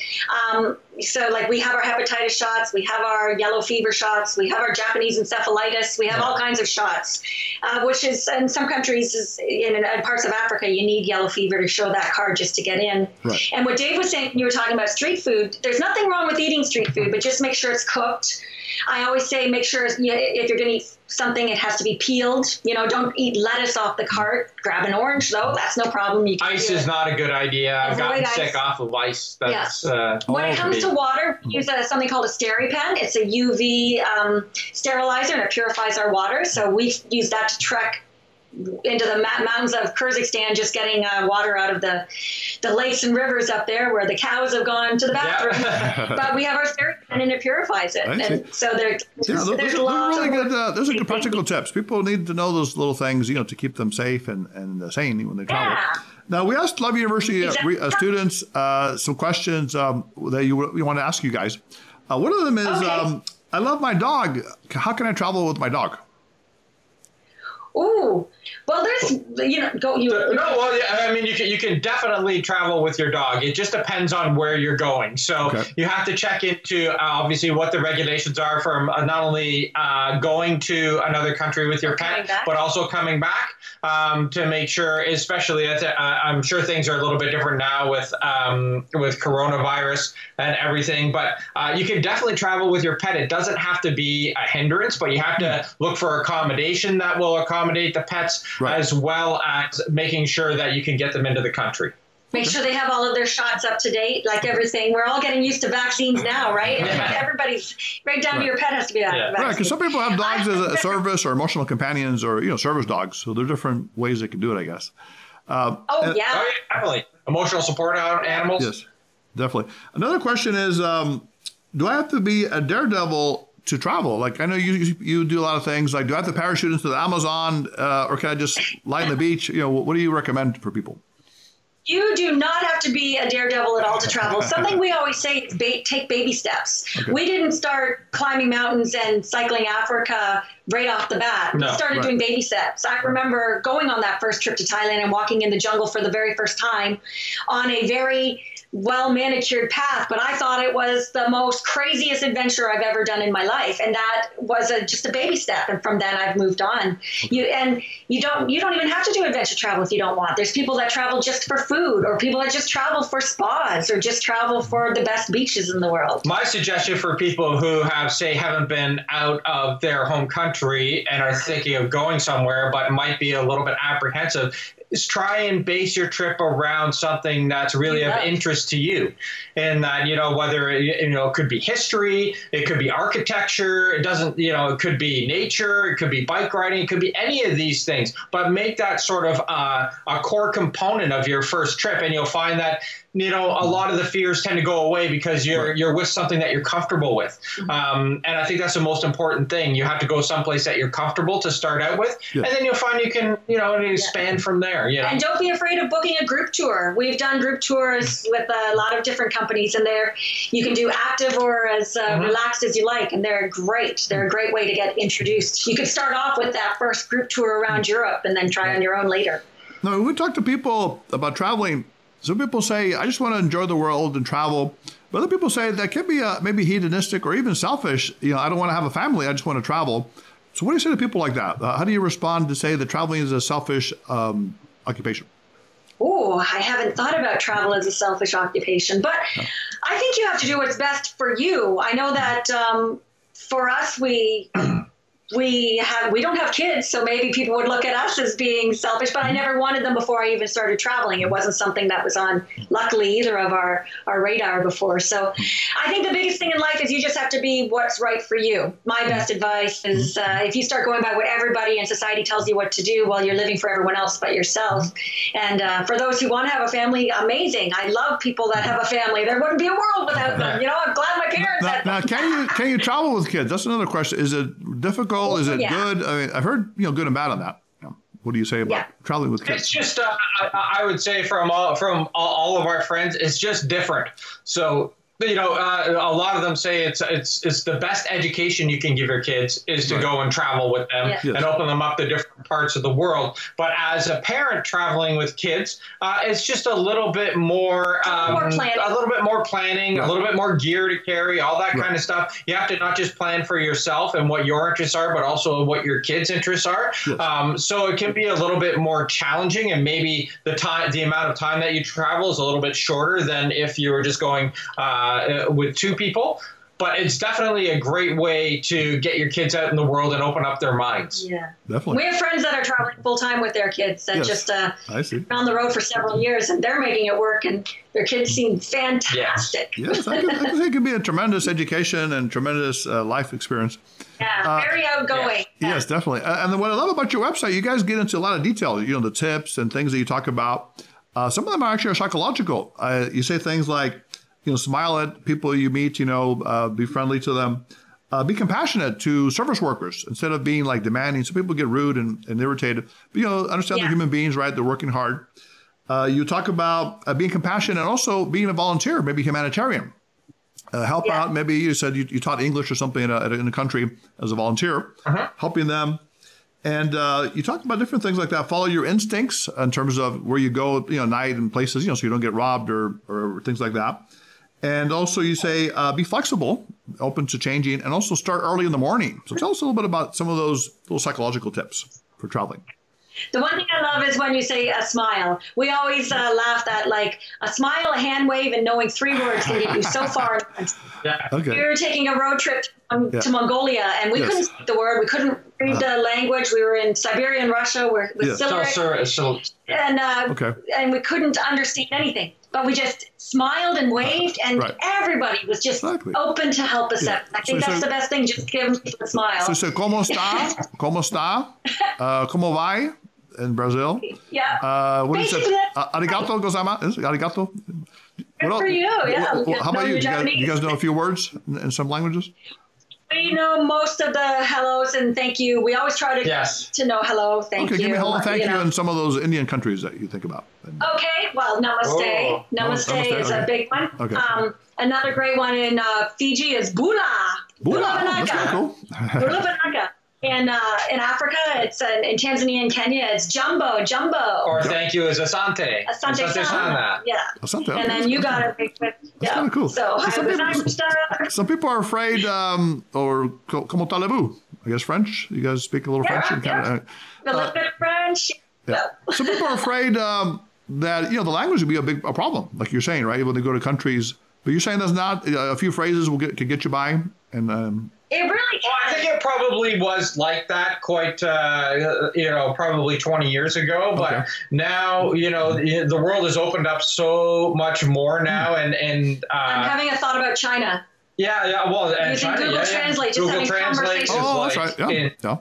Um, so like we have our hepatitis shots, we have our yellow fever shots, we have our Japanese encephalitis, we have all kinds of shots, uh, which is in some countries is in, in, parts of Africa you need yellow fever to show that card just to get in. Right. And what Dave was saying, you were talking about street food. There's nothing wrong with eating street food, but just make sure it's cooked. I always say make sure if you're going to eat something, it has to be peeled. You know, don't eat lettuce off the cart. Grab an orange though. That's no problem. You ice is not a good idea. I've gotten sick off of ice. That's, yeah. Uh, when it comes to water, we use a, something called a SteriPen. It's a UV um, sterilizer and it purifies our water. So we use that to trek into the mountains of Kyrgyzstan, just getting uh, water out of the the lakes and rivers up there where the cows have gone to the bathroom. Yeah. but we have our SteriPen and it purifies it. And so there, yeah, there's those are really good. Uh, those are good practical tips. People need to know those little things, you know, to keep them safe and and uh, sane when they travel. Yeah. Now we asked Love University uh, exactly. uh, students uh, some questions um, that you we want to ask you guys. one of them is, okay. um, I love my dog. How can I travel with my dog? Ooh, well, there's you know go you. No, well, I mean you can you can definitely travel with your dog. It just depends on where you're going. So okay. you have to check into uh, obviously what the regulations are for uh, not only uh, going to another country with your pet, but also coming back um, to make sure. Especially, uh, I'm sure things are a little bit different now with um, with coronavirus and everything. But uh, you can definitely travel with your pet. It doesn't have to be a hindrance, but you have to look for accommodation that will accommodate the pets right. as well as making sure that you can get them into the country. Make sure they have all of their shots up to date, like everything. We're all getting used to vaccines now, right? Yeah. Everybody's right down right. to your pet has to be on yeah. Right, because some people have dogs as a service or emotional companions or you know service dogs, so there are different ways they can do it, I guess. Uh, oh, yeah. oh yeah, definitely emotional support animals. Yes, definitely. Another question is, um, do I have to be a daredevil to travel? Like I know you you do a lot of things. Like do I have to parachute into the Amazon, uh, or can I just lie on the beach? You know, what do you recommend for people? You do not have to be a daredevil at all to travel. Something we always say is ba- take baby steps. Okay. We didn't start climbing mountains and cycling Africa right off the bat. No, we started right. doing baby steps. I remember going on that first trip to Thailand and walking in the jungle for the very first time on a very well manicured path, but I thought it was the most craziest adventure I've ever done in my life, and that was a, just a baby step. And from then, I've moved on. You and you don't you don't even have to do adventure travel if you don't want. There's people that travel just for food, or people that just travel for spas, or just travel for the best beaches in the world. My suggestion for people who have say haven't been out of their home country and are thinking of going somewhere, but might be a little bit apprehensive, is try and base your trip around something that's really of interest to you. And that, you know, whether, it, you know, it could be history, it could be architecture, it doesn't, you know, it could be nature, it could be bike riding, it could be any of these things, but make that sort of uh, a core component of your first trip. And you'll find that you know a lot of the fears tend to go away because you're right. you're with something that you're comfortable with mm-hmm. um, and i think that's the most important thing you have to go someplace that you're comfortable to start out with yeah. and then you'll find you can you know expand yeah. from there you know? and don't be afraid of booking a group tour we've done group tours with a lot of different companies and they're you can do active or as uh, mm-hmm. relaxed as you like and they're great they're a great way to get introduced you could start off with that first group tour around mm-hmm. europe and then try on your own later no, we talk to people about traveling some people say, I just want to enjoy the world and travel. But other people say that can be uh, maybe hedonistic or even selfish. You know, I don't want to have a family. I just want to travel. So, what do you say to people like that? Uh, how do you respond to say that traveling is a selfish um, occupation? Oh, I haven't thought about travel as a selfish occupation, but no. I think you have to do what's best for you. I know that um, for us, we we have we don't have kids, so maybe people would look at us as being selfish. But I never wanted them before I even started traveling. It wasn't something that was on, luckily, either of our our radar before. So I think the biggest thing in life is you just have to be what's right for you. My best advice is uh, if you start going by what everybody in society tells you what to do, while you're living for everyone else but yourself. And uh, for those who want to have a family, amazing. I love people that have a family. There wouldn't be a world without them. You know, I'm glad my parents now, had. now, can you can you travel with kids? That's another question. Is it difficult? Is it Yeah. good? I mean, I've heard you know good and bad on that. You know, What do you say about Yeah. traveling with kids? It's just, uh, I, I would say from all, from all, all of our friends, it's just different. So you know, uh, a lot of them say it's it's it's the best education you can give your kids is to Right. go and travel with them Yeah. Yes. and open them up to different parts of the world. But as a parent traveling with kids, uh, it's just a little bit more, um, More planning. a little bit more planning, Right. a little bit more gear to carry, all that Right. kind of stuff. You have to not just plan for yourself and what your interests are, but also what your kids' interests are. Yes. Um, so it can be a little bit more challenging, and maybe the time, the amount of time that you travel is a little bit shorter than if you were just going uh, with two people. But it's definitely a great way to get your kids out in the world and open up their minds. Yeah. Definitely. We have friends that are traveling full time with their kids that Yes. just uh, I see. been on the road for several years and they're making it work and their kids seem fantastic. Yes, I can, I can see it can be a tremendous education and tremendous uh, life experience. Yeah, Uh, very outgoing. Yeah. Yes, definitely. Uh, and then what I love about your website, you guys get into a lot of detail. You know, the tips and things that you talk about. Uh, some of them are actually psychological. Uh, you say things like, you know, smile at people you meet. You know, uh, be friendly to them. Uh, be compassionate to service workers instead of being like demanding. Some people get rude and, and irritated. But, you know, understand Yeah. they're human beings, right? They're working hard. Uh, you talk about uh, being compassionate and also being a volunteer, maybe humanitarian. Uh, help Yeah. out. Maybe you said you, you taught English or something in a, in a country as a volunteer, helping them. And uh, you talk about different things like that. Follow your instincts in terms of where you go, you know, night and places, you know, so you don't get robbed or, or things like that. And also, you say uh, be flexible, open to changing, and also start early in the morning. So tell us a little bit about some of those little psychological tips for traveling. The one thing I love is when you say a smile. We always uh, laugh that like a smile, a hand wave, and knowing three words can get you so far. Yeah. Okay. We were taking a road trip to, um, Yeah. to Mongolia, and we Yes. couldn't speak the word. We couldn't read the language. We were in Siberian Russia. We're with Yes. So, Cyrillic, so, so and uh, Okay. and we couldn't understand anything. But we just smiled and waved, and Right. everybody was just Exactly. open to help us Yeah. out. I think So- that's so- the best thing. Just give them a smile. So, so como está? Como está? Uh, como vai? In Brazil. yeah. Uh, what is it? Basically, Uh, arigato gozaimasu. Is it Arigato. Good for you, yeah. what- what- how about you? Do you, guys, you guys know a few words in, in some languages? we know most of the hellos and thank you. We always try to Yes. to know hello, thank okay, you. give me hello, thank you, know. in some of those Indian countries that you think about. Okay, well, namaste. Oh. namaste, namaste, is okay. a big one. Okay. Um, another great one in uh, Fiji is Bula. Bula, oh, that's Vinaka. cool. Bula Vinaka. In, uh, in Africa, it's uh, in Tanzania and Kenya, it's Jambo, Jambo. or thank you is asante. Asante Asante sana. sana. Yeah. Asante, okay, And then you got a big trip. Yeah. kinda cool. So, So some people- star. Some people are afraid, um, or co- como talez-vous? I guess French. You guys speak a little Yeah, French. yeah. kinda, A little bit of French. Yeah. Some people are afraid um, that you know the language would be a big a problem, like you're saying, right? When they go to countries, but you're saying there's not a few phrases will get could get you by, and um, It really Well, I think it probably was like that quite, uh, you know, probably 20 years ago. But Okay. now, you know, the the world has opened up so much more now. And, and I'm uh, having a thought about China. yeah, yeah, well, and Using China, Google yeah, yeah. Translate, just Google having Translate conversations. oh, like, that's right, yeah, in- yeah.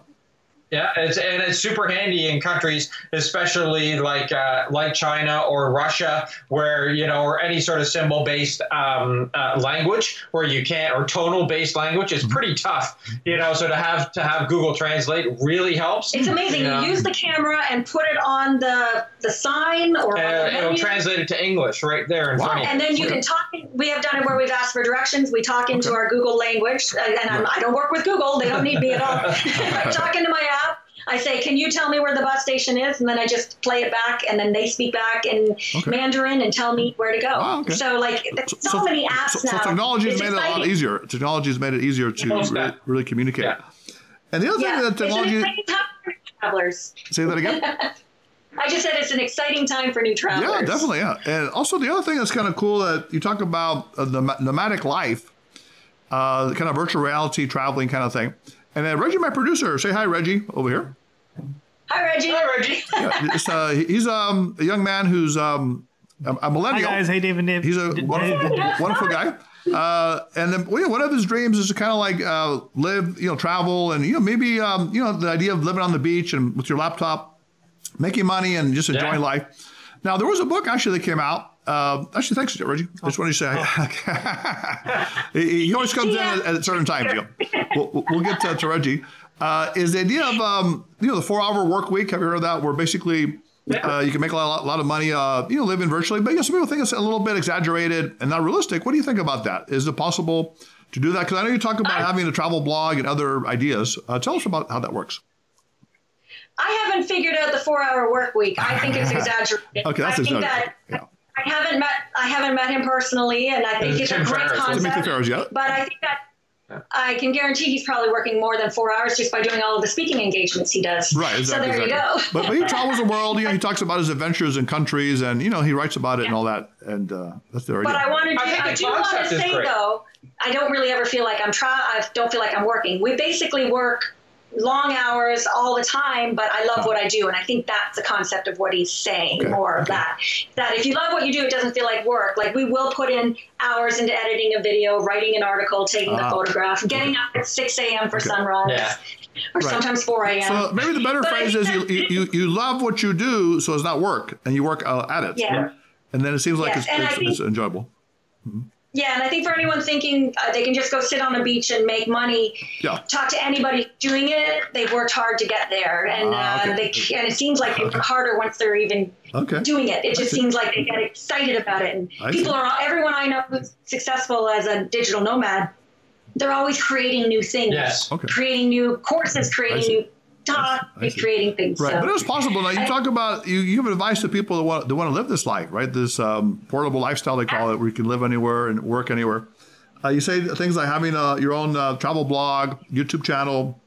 Yeah, it's, and it's super handy in countries, especially like uh, like China or Russia, where you know, or any sort of symbol based um, uh, language where you can't, or tonal based language is pretty tough. You know, so to have to have Google Translate really helps. It's amazing. Yeah. You use the camera and put it on the the sign or Uh, on the it'll translate it to English right there in Wow. front of you. and then you can talk. We have done it where we've asked for directions. We talk into Okay. our Google language, uh, and I'm, I don't work with Google. They don't need me at all. I talk into my app. I say, "Can you tell me where the bus station is?" And then I just play it back, and then they speak back in Okay. Mandarin and tell me where to go. Wow, okay. So like, there's so, many apps so, now. So technology has It's made it a lot easier. Technology has made it easier to Most really, really communicate. Yeah. And the other Yeah, thing that it's an technology. time for travelers. Say that again. I just said it's an exciting time for new travelers. Yeah, definitely. Yeah, and also the other thing that's kind of cool that you talk about uh, the nomadic life, uh, kind of virtual reality traveling kind of thing, And then Reggie, my producer, say hi, Reggie, over here. Hi, Reggie. Hi, Reggie. Yeah, it's, uh, he's um, a young man who's um, a, a Hi millennial. guys, hey David. Dave. He's a wonderful, Dave- wonderful guy. Uh, and then well, yeah, one of his dreams is to kind of like uh, live, you know, travel, and you know, maybe um, you know, the idea of living on the beach and with your laptop, making money and just enjoying Yeah. life. Now, there was a book actually that came out. Uh, actually, thanks, Reggie. I just wanted to say, he, he always comes in at, at certain times. You we'll, we'll get to, to Reggie. Uh, is the idea of um, you know the four-hour work week? Have you heard of that? Where basically uh, you can make a lot, lot of money, uh, you know, living virtually. But know, some people think it's a little bit exaggerated and not realistic. What do you think about that? Is it possible to do that? Because I know you talk about having a travel blog and other ideas. Uh, tell us about how that works. I haven't figured out the four-hour work week. I think it's exaggerated. Okay, that's I think exaggerated. that Yeah. I haven't met I haven't met him personally, and I think Is it it's a Tim great Ferriss? concept. Timothy Ferriss, yeah. But I think that I can guarantee he's probably working more than four hours just by doing all of the speaking engagements he does. Right, exactly. So there exactly. you go. But, but he travels the world. You know, he talks about his adventures in countries, and you know, he writes about it and all that. And uh, that's the idea. But I want to. I Do, I, do want to say great. though, I don't really ever feel like I'm try. I don't feel like I'm working. We basically work long hours all the time, but I love what I do, and I think that's the concept of what he's saying. Okay, More of okay. that. That if you love what you do, it doesn't feel like work. Like we will put in hours into editing a video, writing an article, taking Ah. the photograph, getting up at 6 a.m. for sunrise, Yeah. or Right. sometimes 4 a.m. So maybe the better But phrase is you, you, you, you love what you do, so it's not work, and you work uh, at it. Yeah. And then it seems like Yes, it's, it's, think- it's enjoyable. Yeah, and I think for anyone thinking uh, they can just go sit on a beach and make money, Yeah. talk to anybody doing it. They've worked hard to get there, and Ah, uh, okay. they and it seems like they work harder once they're even Okay. doing it. It just seems like they get excited about it, and I people see. are everyone I know who's successful as a digital nomad. They're always creating new things, Yes. Okay. creating new courses, creating new talk, I creating things. Right, so. but it's possible now. You I- talk about you, you give advice to people that want that want to live this life, right? This um, portable lifestyle they call it, where you can live anywhere and work anywhere. Uh, you say things like having uh your own uh, travel blog, YouTube channel,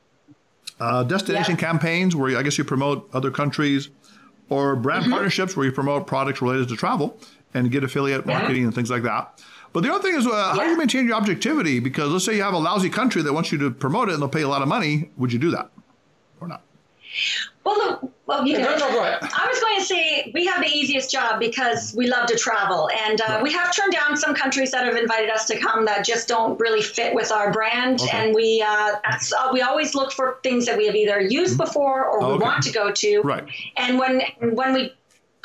uh, destination Yeah. campaigns where you, I guess you promote other countries, or brand Mm-hmm. partnerships where you promote products related to travel and get affiliate marketing and things like that. But the other thing is, uh, how do you maintain your objectivity? Because let's say you have a lousy country that wants you to promote it and they'll pay a lot of money. Would you do that or not? Well, look, well, you No, know, no, go ahead. I was going to say we have the easiest job because we love to travel, and uh, Right. we have turned down some countries that have invited us to come that just don't really fit with our brand. Okay. And we uh, uh, we always look for things that we have either used before or we Mm-hmm. Okay. want to go to. Right. And when when we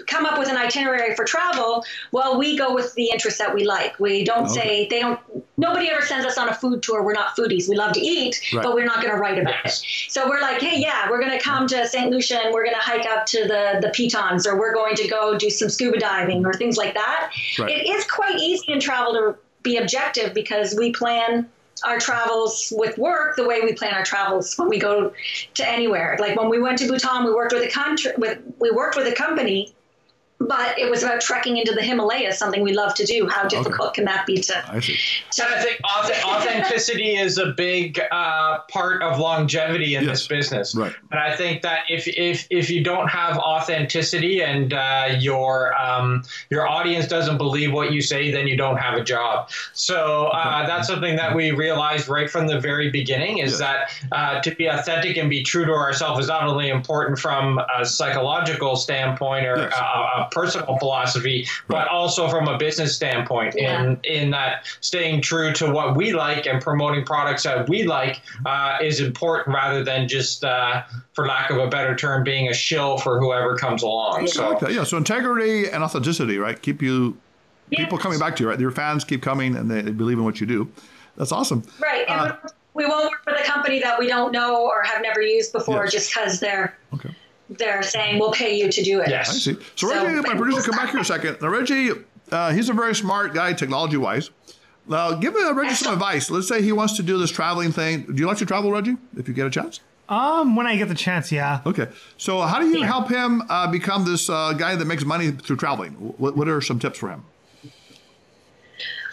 come up with an itinerary for travel, well, we go with the interests that we like. We don't Okay. say they don't. Nobody ever sends us on a food tour. We're not foodies. We love to eat, Right. but we're not going to write about Yes. it. So we're like, hey, yeah, we're going to come to St. Lucia and we're going to hike up to the the Pitons, or we're going to go do some scuba diving or things like that. Right. It is quite easy in travel to be objective because we plan our travels with work the way we plan our travels when we go to anywhere. Like when we went to Bhutan, we worked with a country with we worked with a company, but it was about trekking into the Himalayas, something we love to do. How difficult can that be to? I see. And I think authenticity is a big uh, part of longevity in Yes. this business. Right. And I think that if if if you don't have authenticity and uh, your um, your audience doesn't believe what you say, then you don't have a job. So uh, that's something that we realized right from the very beginning is Yes. that uh, to be authentic and be true to ourselves is not only important from a psychological standpoint or Yes. A, a personal philosophy, but also from a business standpoint. Yeah. In in that staying true to what we like and promoting products that we like uh, is important rather than just, uh, for lack of a better term, being a shill for whoever comes along. I like So that. Yeah. So integrity and authenticity, right? Keep you people coming back to you, right? Your fans keep coming and they, they believe in what you do. That's awesome. Right. And Uh, we won't work with a company that we don't know or have never used before Yes. just because they're Okay. They're saying we'll pay you to do it. Yes. I see. So, So- Reggie, my producer, come back here a second. Now, Reggie, uh, he's a very smart guy, technology wise. Now, give uh, Reggie some advice. Let's say he wants to do this traveling thing. Do you like to travel, Reggie? If you get a chance. Um, when I get the chance, yeah. Okay. So, how do you Yeah. help him uh, become this uh, guy that makes money through traveling? What, what are some tips for him?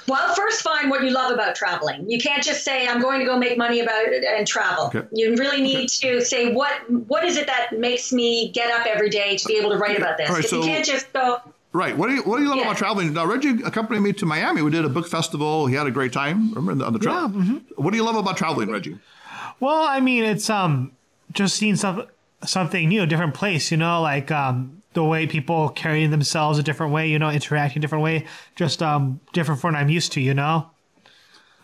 Well, first find what you love about traveling. You can't just say I'm going to go make money about it and travel. Okay. You really need to say what what is it that makes me get up every day to be able to write about this. All right, If you can't just go Right. What do you What do you love Yeah. about traveling? Now, Reggie accompanied me to Miami. We did a book festival. He had a great time. Remember on the trip. Yeah, What do you love about traveling, Reggie? Well, I mean, it's um just seeing some something new, a different place. You know, like um the way people carry themselves a different way. You know, interacting a different way, just um different from what I'm used to. You know.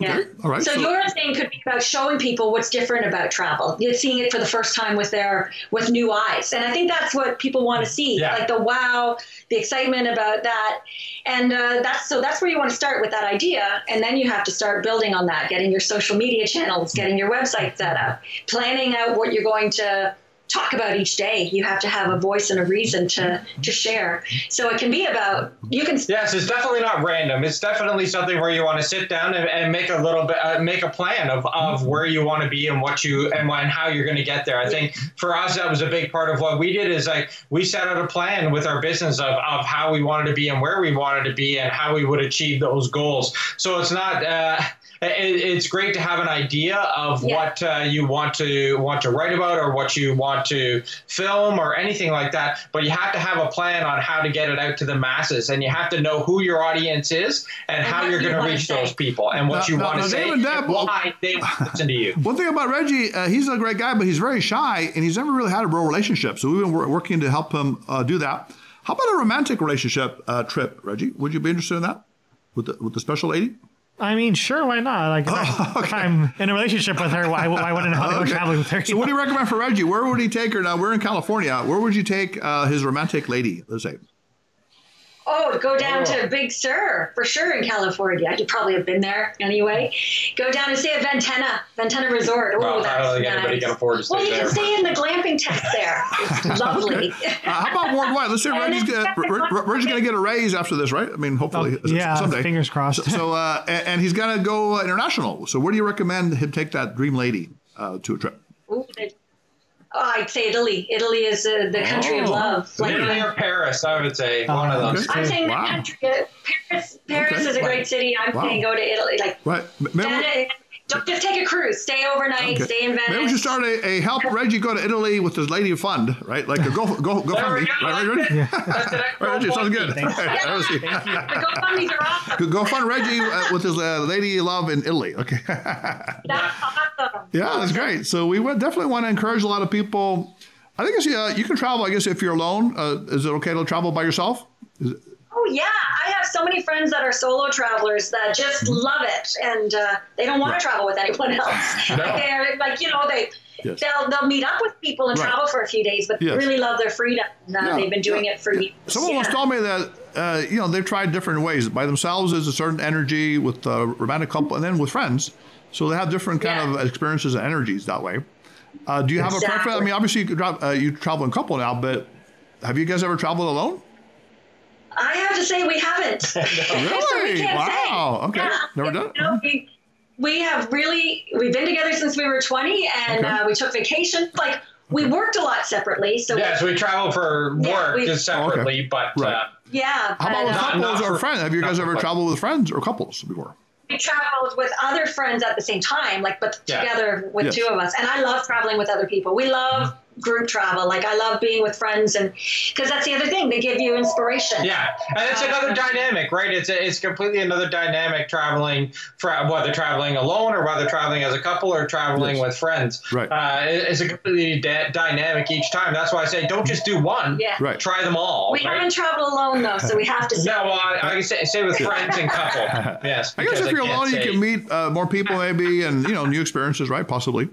Yeah. All right. So, So- your thing could be about showing people what's different about travel. You're seeing it for the first time with their with new eyes, and I think that's what people want to see, Yeah. like the wow, the excitement about that, and uh, that's so that's where you want to start with that idea, and then you have to start building on that, getting your social media channels, getting your website set up, planning out what you're going to talk about each day. You have to have a voice and a reason to to share. So it can be about you can Yes, it's definitely not random. It's definitely something where you want to sit down and, and make a little bit, uh, make a plan of, of where you want to be and what you and when how you're going to get there. I think for us that was a big part of what we did is like we set out a plan with our business of, of how we wanted to be and where we wanted to be and how we would achieve those goals. So it's not. Uh, it, it's great to have an idea of Yeah. what uh, you want to want to write about or what you want to film or anything like that. But you have to have a plan on how to get it out to the masses, and you have to know who your audience is and, And how you're going to reach say. those people and what Now- you now- want to now, say David Dabb- and why they listen to you. One thing about Reggie, uh, he's a great guy, but he's very shy, and he's never really had a real relationship. So we've been wor- working to help him uh, do that. How about a romantic relationship uh, trip, Reggie? Would you be interested in that with the, with the special lady? I mean, sure, why not? Like, if, I, if I'm in a relationship with her, why, why wouldn't I want to go traveling with her? So what do you recommend for Reggie? Where would he take her? Now we're in California. Where would you take uh, his romantic lady? Let's say. Oh, go down Oh. to Big Sur for sure in California. You probably have been there anyway. Go down and stay at Ventana, Ventana Resort. Oh, Well, I that's don't think nice. anybody can afford to stay well, you there. can stay in the glamping tent there. It's lovely. Uh, how about worldwide? Let's see. And Reggie's going to get a raise after this, right? I mean, hopefully, Oh, yeah, someday. fingers crossed. So, so uh, and, and he's going to go international. So, where do you recommend him take that dream lady uh, to a trip? Ooh, the- oh, I'd say Italy. Italy is uh, the country Oh. of love. Like, Italy or Paris, I would say one of Uh, those. I'm saying Wow. the country. Uh, Paris, Paris Okay. is a great city. I'm Wow. saying go to Italy. Like, Right. M- Maybe, and, uh, don't just take a cruise. Stay overnight. okay. Stay in Venice. Maybe we should start a, a help Reggie go to Italy with his lady fund, right? Like a go go go fund me. Right, right, Reggie? That's Right, Reggie, sounds good. Thanks. Right, Yeah. Reggie. The GoFundMe's are awesome. Go fund Reggie uh, with his uh, lady love in Italy. Okay. That's awesome. Yeah, that's great. So we would definitely want to encourage a lot of people. I think it's, uh, you can travel. I guess if you're alone, uh, is it okay to travel by yourself? Is it, Oh yeah, I have so many friends that are solo travelers that just love it, and uh, they don't want Mm-hmm. Right. to travel with anyone else. No. Like they're like you know they. Yes. They'll, they'll meet up with people and Right. travel for a few days, but Yes. really love their freedom. And, uh, Yeah, They've been doing yeah, it for years. Someone yeah. once told me that uh, you know they've tried different ways. By themselves is a certain energy with a romantic couple, and then with friends. So they have different kind of experiences and energies that way. Uh, do you have a preference? I mean, obviously you could uh, you travel in couple now, but have you guys ever traveled alone? I have to say we haven't. so we Really? Wow. say. Okay. Yeah. Never done. You know, we, we have really we've been together since we were 20, and Okay. uh, we took vacation. Like we worked a lot separately, so Yes, we travel for work we- just separately, but Right. uh, yeah. How about with uh, Not- couples not or for- friends? Have you guys ever fun. traveled with friends or couples before? we traveled with other friends at the same time, like but Yeah. together with Yes. two of us. And I love traveling with other people. We love group travel. Like I love being with friends, and because that's the other thing, they give you inspiration. Yeah, and it's another dynamic, right? It's it's completely another dynamic traveling, for, whether traveling alone or whether traveling as a couple or traveling Yes. with friends. Right. Uh, it- it's a completely da- dynamic each time. That's why I say don't just do one. Yeah. Right. Try them all. We right? haven't traveled alone though, so we have to. say No, well, I, I can say, say with friends and couple. Yes. I guess because if you're can't alone, you can meet uh, more people, maybe, and you know, new experiences, right? Possibly,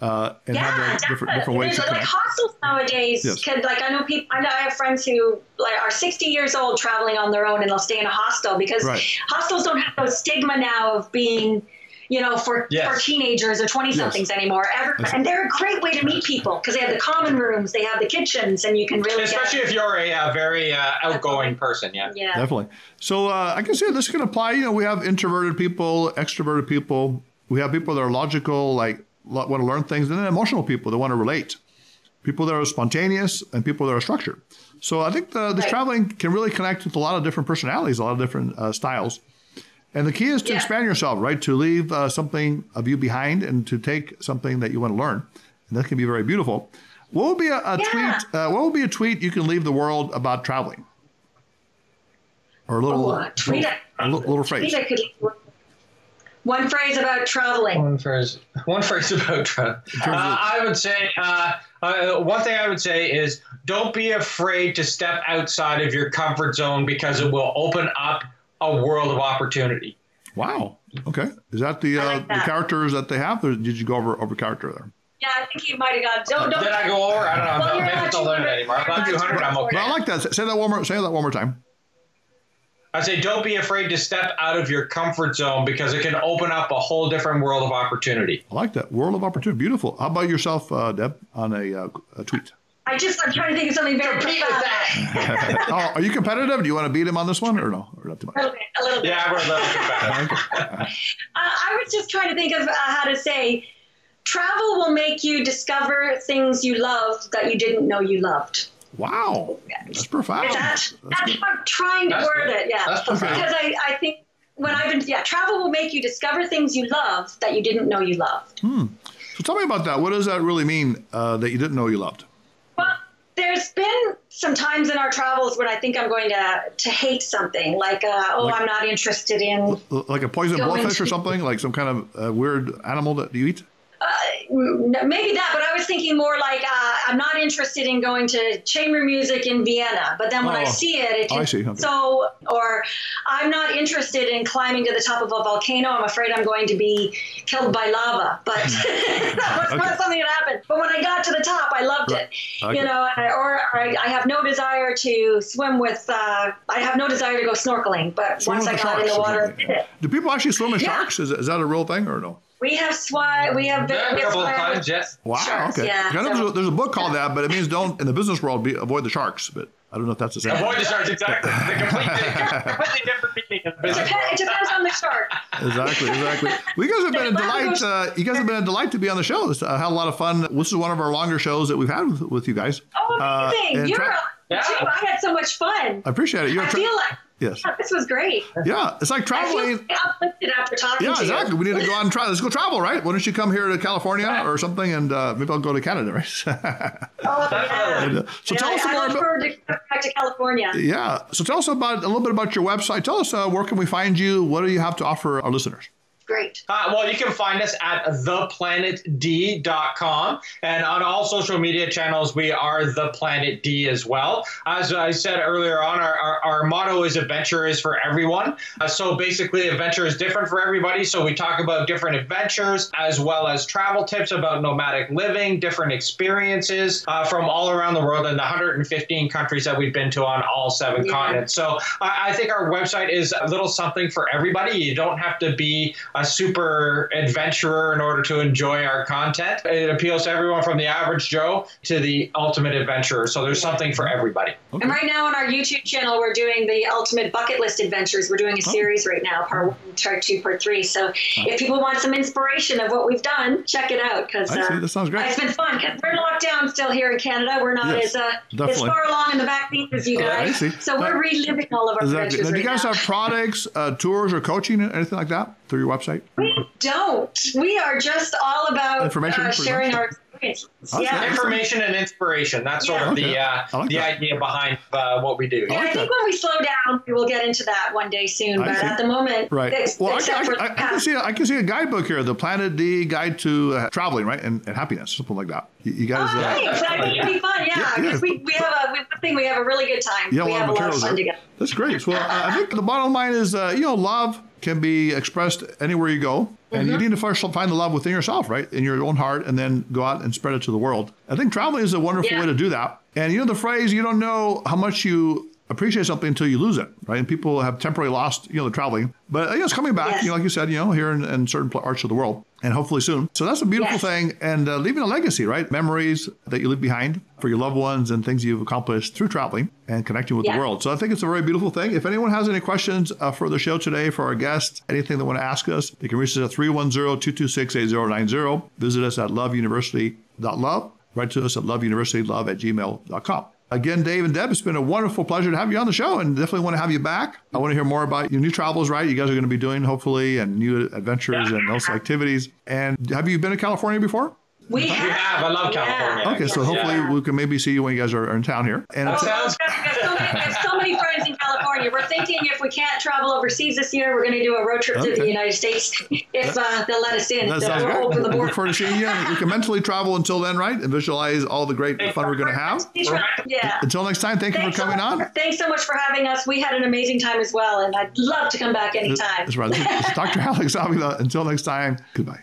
uh, and yeah, have the different definitely. different ways to There's, like hostels nowadays. Yes. Could like I know people. I know I have friends who like are 60 years old traveling on their own, and they'll stay in a hostel because Right. hostels don't have those stigma now of being. You know, for, Yes. for teenagers or 20 somethings anymore. Every, Yes. and they're a great way to meet people because they have the common rooms, they have the kitchens, and you can really Especially get. if you're a uh, very uh, outgoing person, yeah. yeah. Definitely. So uh, I can say this can apply. You know, we have introverted people, extroverted people. We have people that are logical, like lo- want to learn things, and then emotional people that want to relate. People that are spontaneous and people that are structured. So I think the, this Right. traveling can really connect with a lot of different personalities, a lot of different uh, styles. And the key is to Yeah. expand yourself, right? To leave uh, something of you behind and to take something that you want to learn. And that can be very beautiful. What would be a, a Yeah. tweet? Uh, what would be a tweet you can leave the world about traveling? Or a little, Oh, uh, tweet little, it. a little, little phrase. Tweet I could. One phrase about traveling. One phrase. One phrase about travel. Uh, I would say uh, uh, one thing I would say is don't be afraid to step outside of your comfort zone because it will open up a world of opportunity. Wow. Okay. Is that the uh, like that. the characters that they have? Or did you go over over character there? Yeah, I think you might have got. Don't, don't, Did I go over? I don't know. Well, you're Maybe not it's a limit anymore. I'm not 200. I'm okay. But I like that. Say that one more. Say that one more time. I say don't be afraid to step out of your comfort zone because it can open up a whole different world of opportunity. I like that. World of opportunity. Beautiful. How about yourself, uh, Deb, on a, uh, a tweet? I just, I'm trying to think of something very Compete with profound. oh, are you competitive? Do you want to beat him on this one or no? Or not too A much? little bit, a little bit. Yeah, we're a little bit better. Uh, I was just trying to think of uh, how to say travel will make you discover things you love that you didn't know you loved. Wow. That's profound. Is that, That's that's how I'm trying to That's word good. it, yeah. That's because I, I think when I've been, yeah, travel will make you discover things you love that you didn't know you loved. Hmm. So tell me about that. What does that really mean uh, that you didn't know you loved? Well, there's been some times in our travels when I think I'm going to to hate something, like, uh, oh, Like- I'm not interested in Like a poison Going blowfish or something? Like some kind of uh, weird animal that you eat? N- maybe that, but I was thinking more like uh, I'm not interested in going to chamber music in Vienna. But then when I Oh. see it, it I see, okay. so or I'm not interested in climbing to the top of a volcano. I'm afraid I'm going to be killed by lava. But that was Okay. not something that happened. But when I got to the top, I loved Right. it. Okay. You know, I- or I, I have no desire to swim with. Uh, I have no desire to go snorkeling. But Swim once I got in the water, I something. did it. Do people actually swim with Yeah. sharks? Is, is that a real thing or no? We have swi We have been. Yeah, a we have couple of swam times, yes. Wow. sharks, okay. Yeah, I know so- there's, a, there's a book called that, but it means don't in the business world be, avoid the sharks. But I don't know if that's the same. Avoid the sharks, exactly. The completely, completely different meaning of business. Dep- It depends on the shark. Exactly, exactly. Well, you guys have been a delight. Uh, you guys have been a delight to be on the show. This, uh, had a lot of fun. This is one of our longer shows that we've had with, with you guys. Oh, Uh, amazing! and You're tra- a, too. I had so much fun. I appreciate it. You're I a tra- feel like yes, yeah, this was great. yeah. It's like traveling. uplifted after talking Yeah, exactly. We need to go out and try. Let's go travel, right? Why don't you come here to California or something, and uh, maybe I'll go to Canada, right? Oh, yeah. And, uh, so Yeah, tell us I, more about. to back to California. Yeah. So tell us about a little bit about your website. Tell us uh, where can we find you? What do you have to offer our listeners? Great. Uh, well, you can find us at theplanetd.com. And on all social media channels, we are The Planet D as well. As I said earlier on, our, our, our motto is adventure is for everyone. Uh, so basically, adventure is different for everybody. So we talk about different adventures as well as travel tips about nomadic living, different experiences uh, from all around the world in the 115 countries that we've been to on all seven Yeah. continents. So I, I think our website is a little something for everybody. You don't have to be a super adventurer in order to enjoy our content. It appeals to everyone from the average Joe to the ultimate adventurer. So there's something for everybody. Okay. And right now on our YouTube channel, we're doing the ultimate bucket list adventures. We're doing Oh. a series right now, part one, part two, part three. So if people want some inspiration of what we've done, check it out because I see. That sounds great. it's been fun. Because we're locked down still here in Canada. We're not Yes, as uh, as far along in the vaccine as you I guys. see. So Now- we're reliving all of our Exactly. adventures Now, do right you guys now. have products, uh, tours, or coaching, anything like that through your website? We don't. We are just all about Information, uh, sharing our. Okay. Yeah. Information and inspiration. That's sort of Okay. the uh, like the that. idea behind uh, what we do. Yeah, like I think that. when we slow down, we will get into that one day soon. I But see. at the moment, Right. Well, I, I, I, I can see a, I can see a guidebook here, the Planet D Guide to uh, Traveling, right, and, and Happiness, something like that. You, you guys, Oh, uh, thanks. I think it'd be fun. Yeah, Yeah, yeah. because we, we have a we I think we have a really good time. Yeah, we a lot have of a lot of materials fun there. together. That's great. Well, uh, I think the bottom line is, uh, you know, love can be expressed anywhere you go, and Mm-hmm. you need to first find the love within yourself, right, in your own heart, and then go out and spread it to the world. I think traveling is a wonderful Yeah. way to do that. And you know the phrase, you don't know how much you appreciate something until you lose it, right? And people have temporarily lost, you know, the traveling, but you know, it's coming back. Yes. You know, like you said, you know, here in, in certain parts of the world, and hopefully soon. So that's a beautiful Yes. thing, and uh, leaving a legacy, right? Memories that you leave behind for your loved ones and things you've accomplished through traveling and connecting with Yeah. the world. So I think it's a very beautiful thing. If anyone has any questions uh, for the show today, for our guests, anything they want to ask us, they can reach us at 310-226-8090. Visit us at loveuniversity.love. Write to us at loveuniversitylove at gmail.com. Again, Dave and Deb, it's been a wonderful pleasure to have you on the show and definitely want to have you back. I want to hear more about your new travels, right? You guys are going to be doing hopefully and new adventures and also activities. And have you been to California before? We We have. I love oh, Yeah. California. Okay, so hopefully Yeah. we can maybe see you when you guys are, are in town here. And That it's, sounds we're thinking if we can't travel overseas this year, we're going to do a road trip okay. to the United States if uh, they'll let us in. That sounds great. Over the Look forward to seeing you. We can mentally travel until then, right? And visualize all the great fun we're going to have. Yeah. Until next time, thank Thanks you for coming so on. Thanks so much for having us. We had an amazing time as well, and I'd love to come back anytime. That's right. This is Dr. Alex Avila. Until next time, goodbye.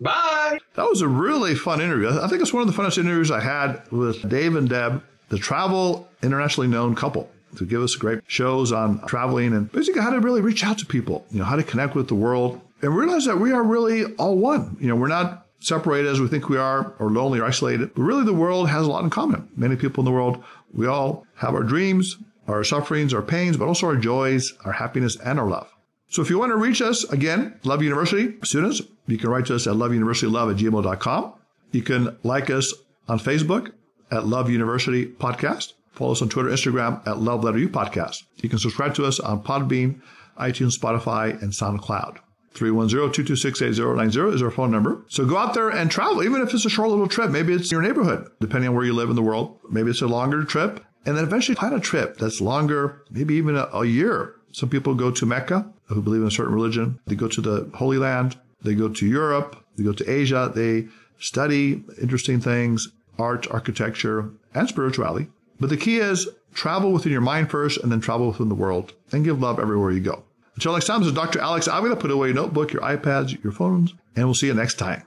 Bye. That was a really fun interview. I think it's one of the funnest interviews I had with Dave and Deb, the travel internationally known couple to give us great shows on traveling and basically how to really reach out to people, you know, how to connect with the world and realize that we are really all one. You know, we're not separated as we think we are or lonely or isolated, but really the world has a lot in common. Many people in the world, we all have our dreams, our sufferings, our pains, but also our joys, our happiness, and our love. So if you want to reach us, again, Love University students, you can write to us at loveuniversitylove at gmail.com. You can like us on Facebook at Love University Podcast. Follow us on Twitter, Instagram at Love Letter U Podcast. You can subscribe to us on Podbean, iTunes, Spotify, and SoundCloud. 310-226-8090 is our phone number. So go out there and travel, even if it's a short little trip. Maybe it's your neighborhood, depending on where you live in the world. Maybe it's a longer trip. And then eventually plan a trip that's longer, maybe even a, a year. Some people go to Mecca who believe in a certain religion. They go to the Holy Land. They go to Europe. They go to Asia. They study interesting things, art, architecture, and spirituality. But the key is travel within your mind first and then travel within the world and give love everywhere you go. Until next time, this is Dr. Alex I'm going to Put away your notebook, your iPads, your phones, and we'll see you next time.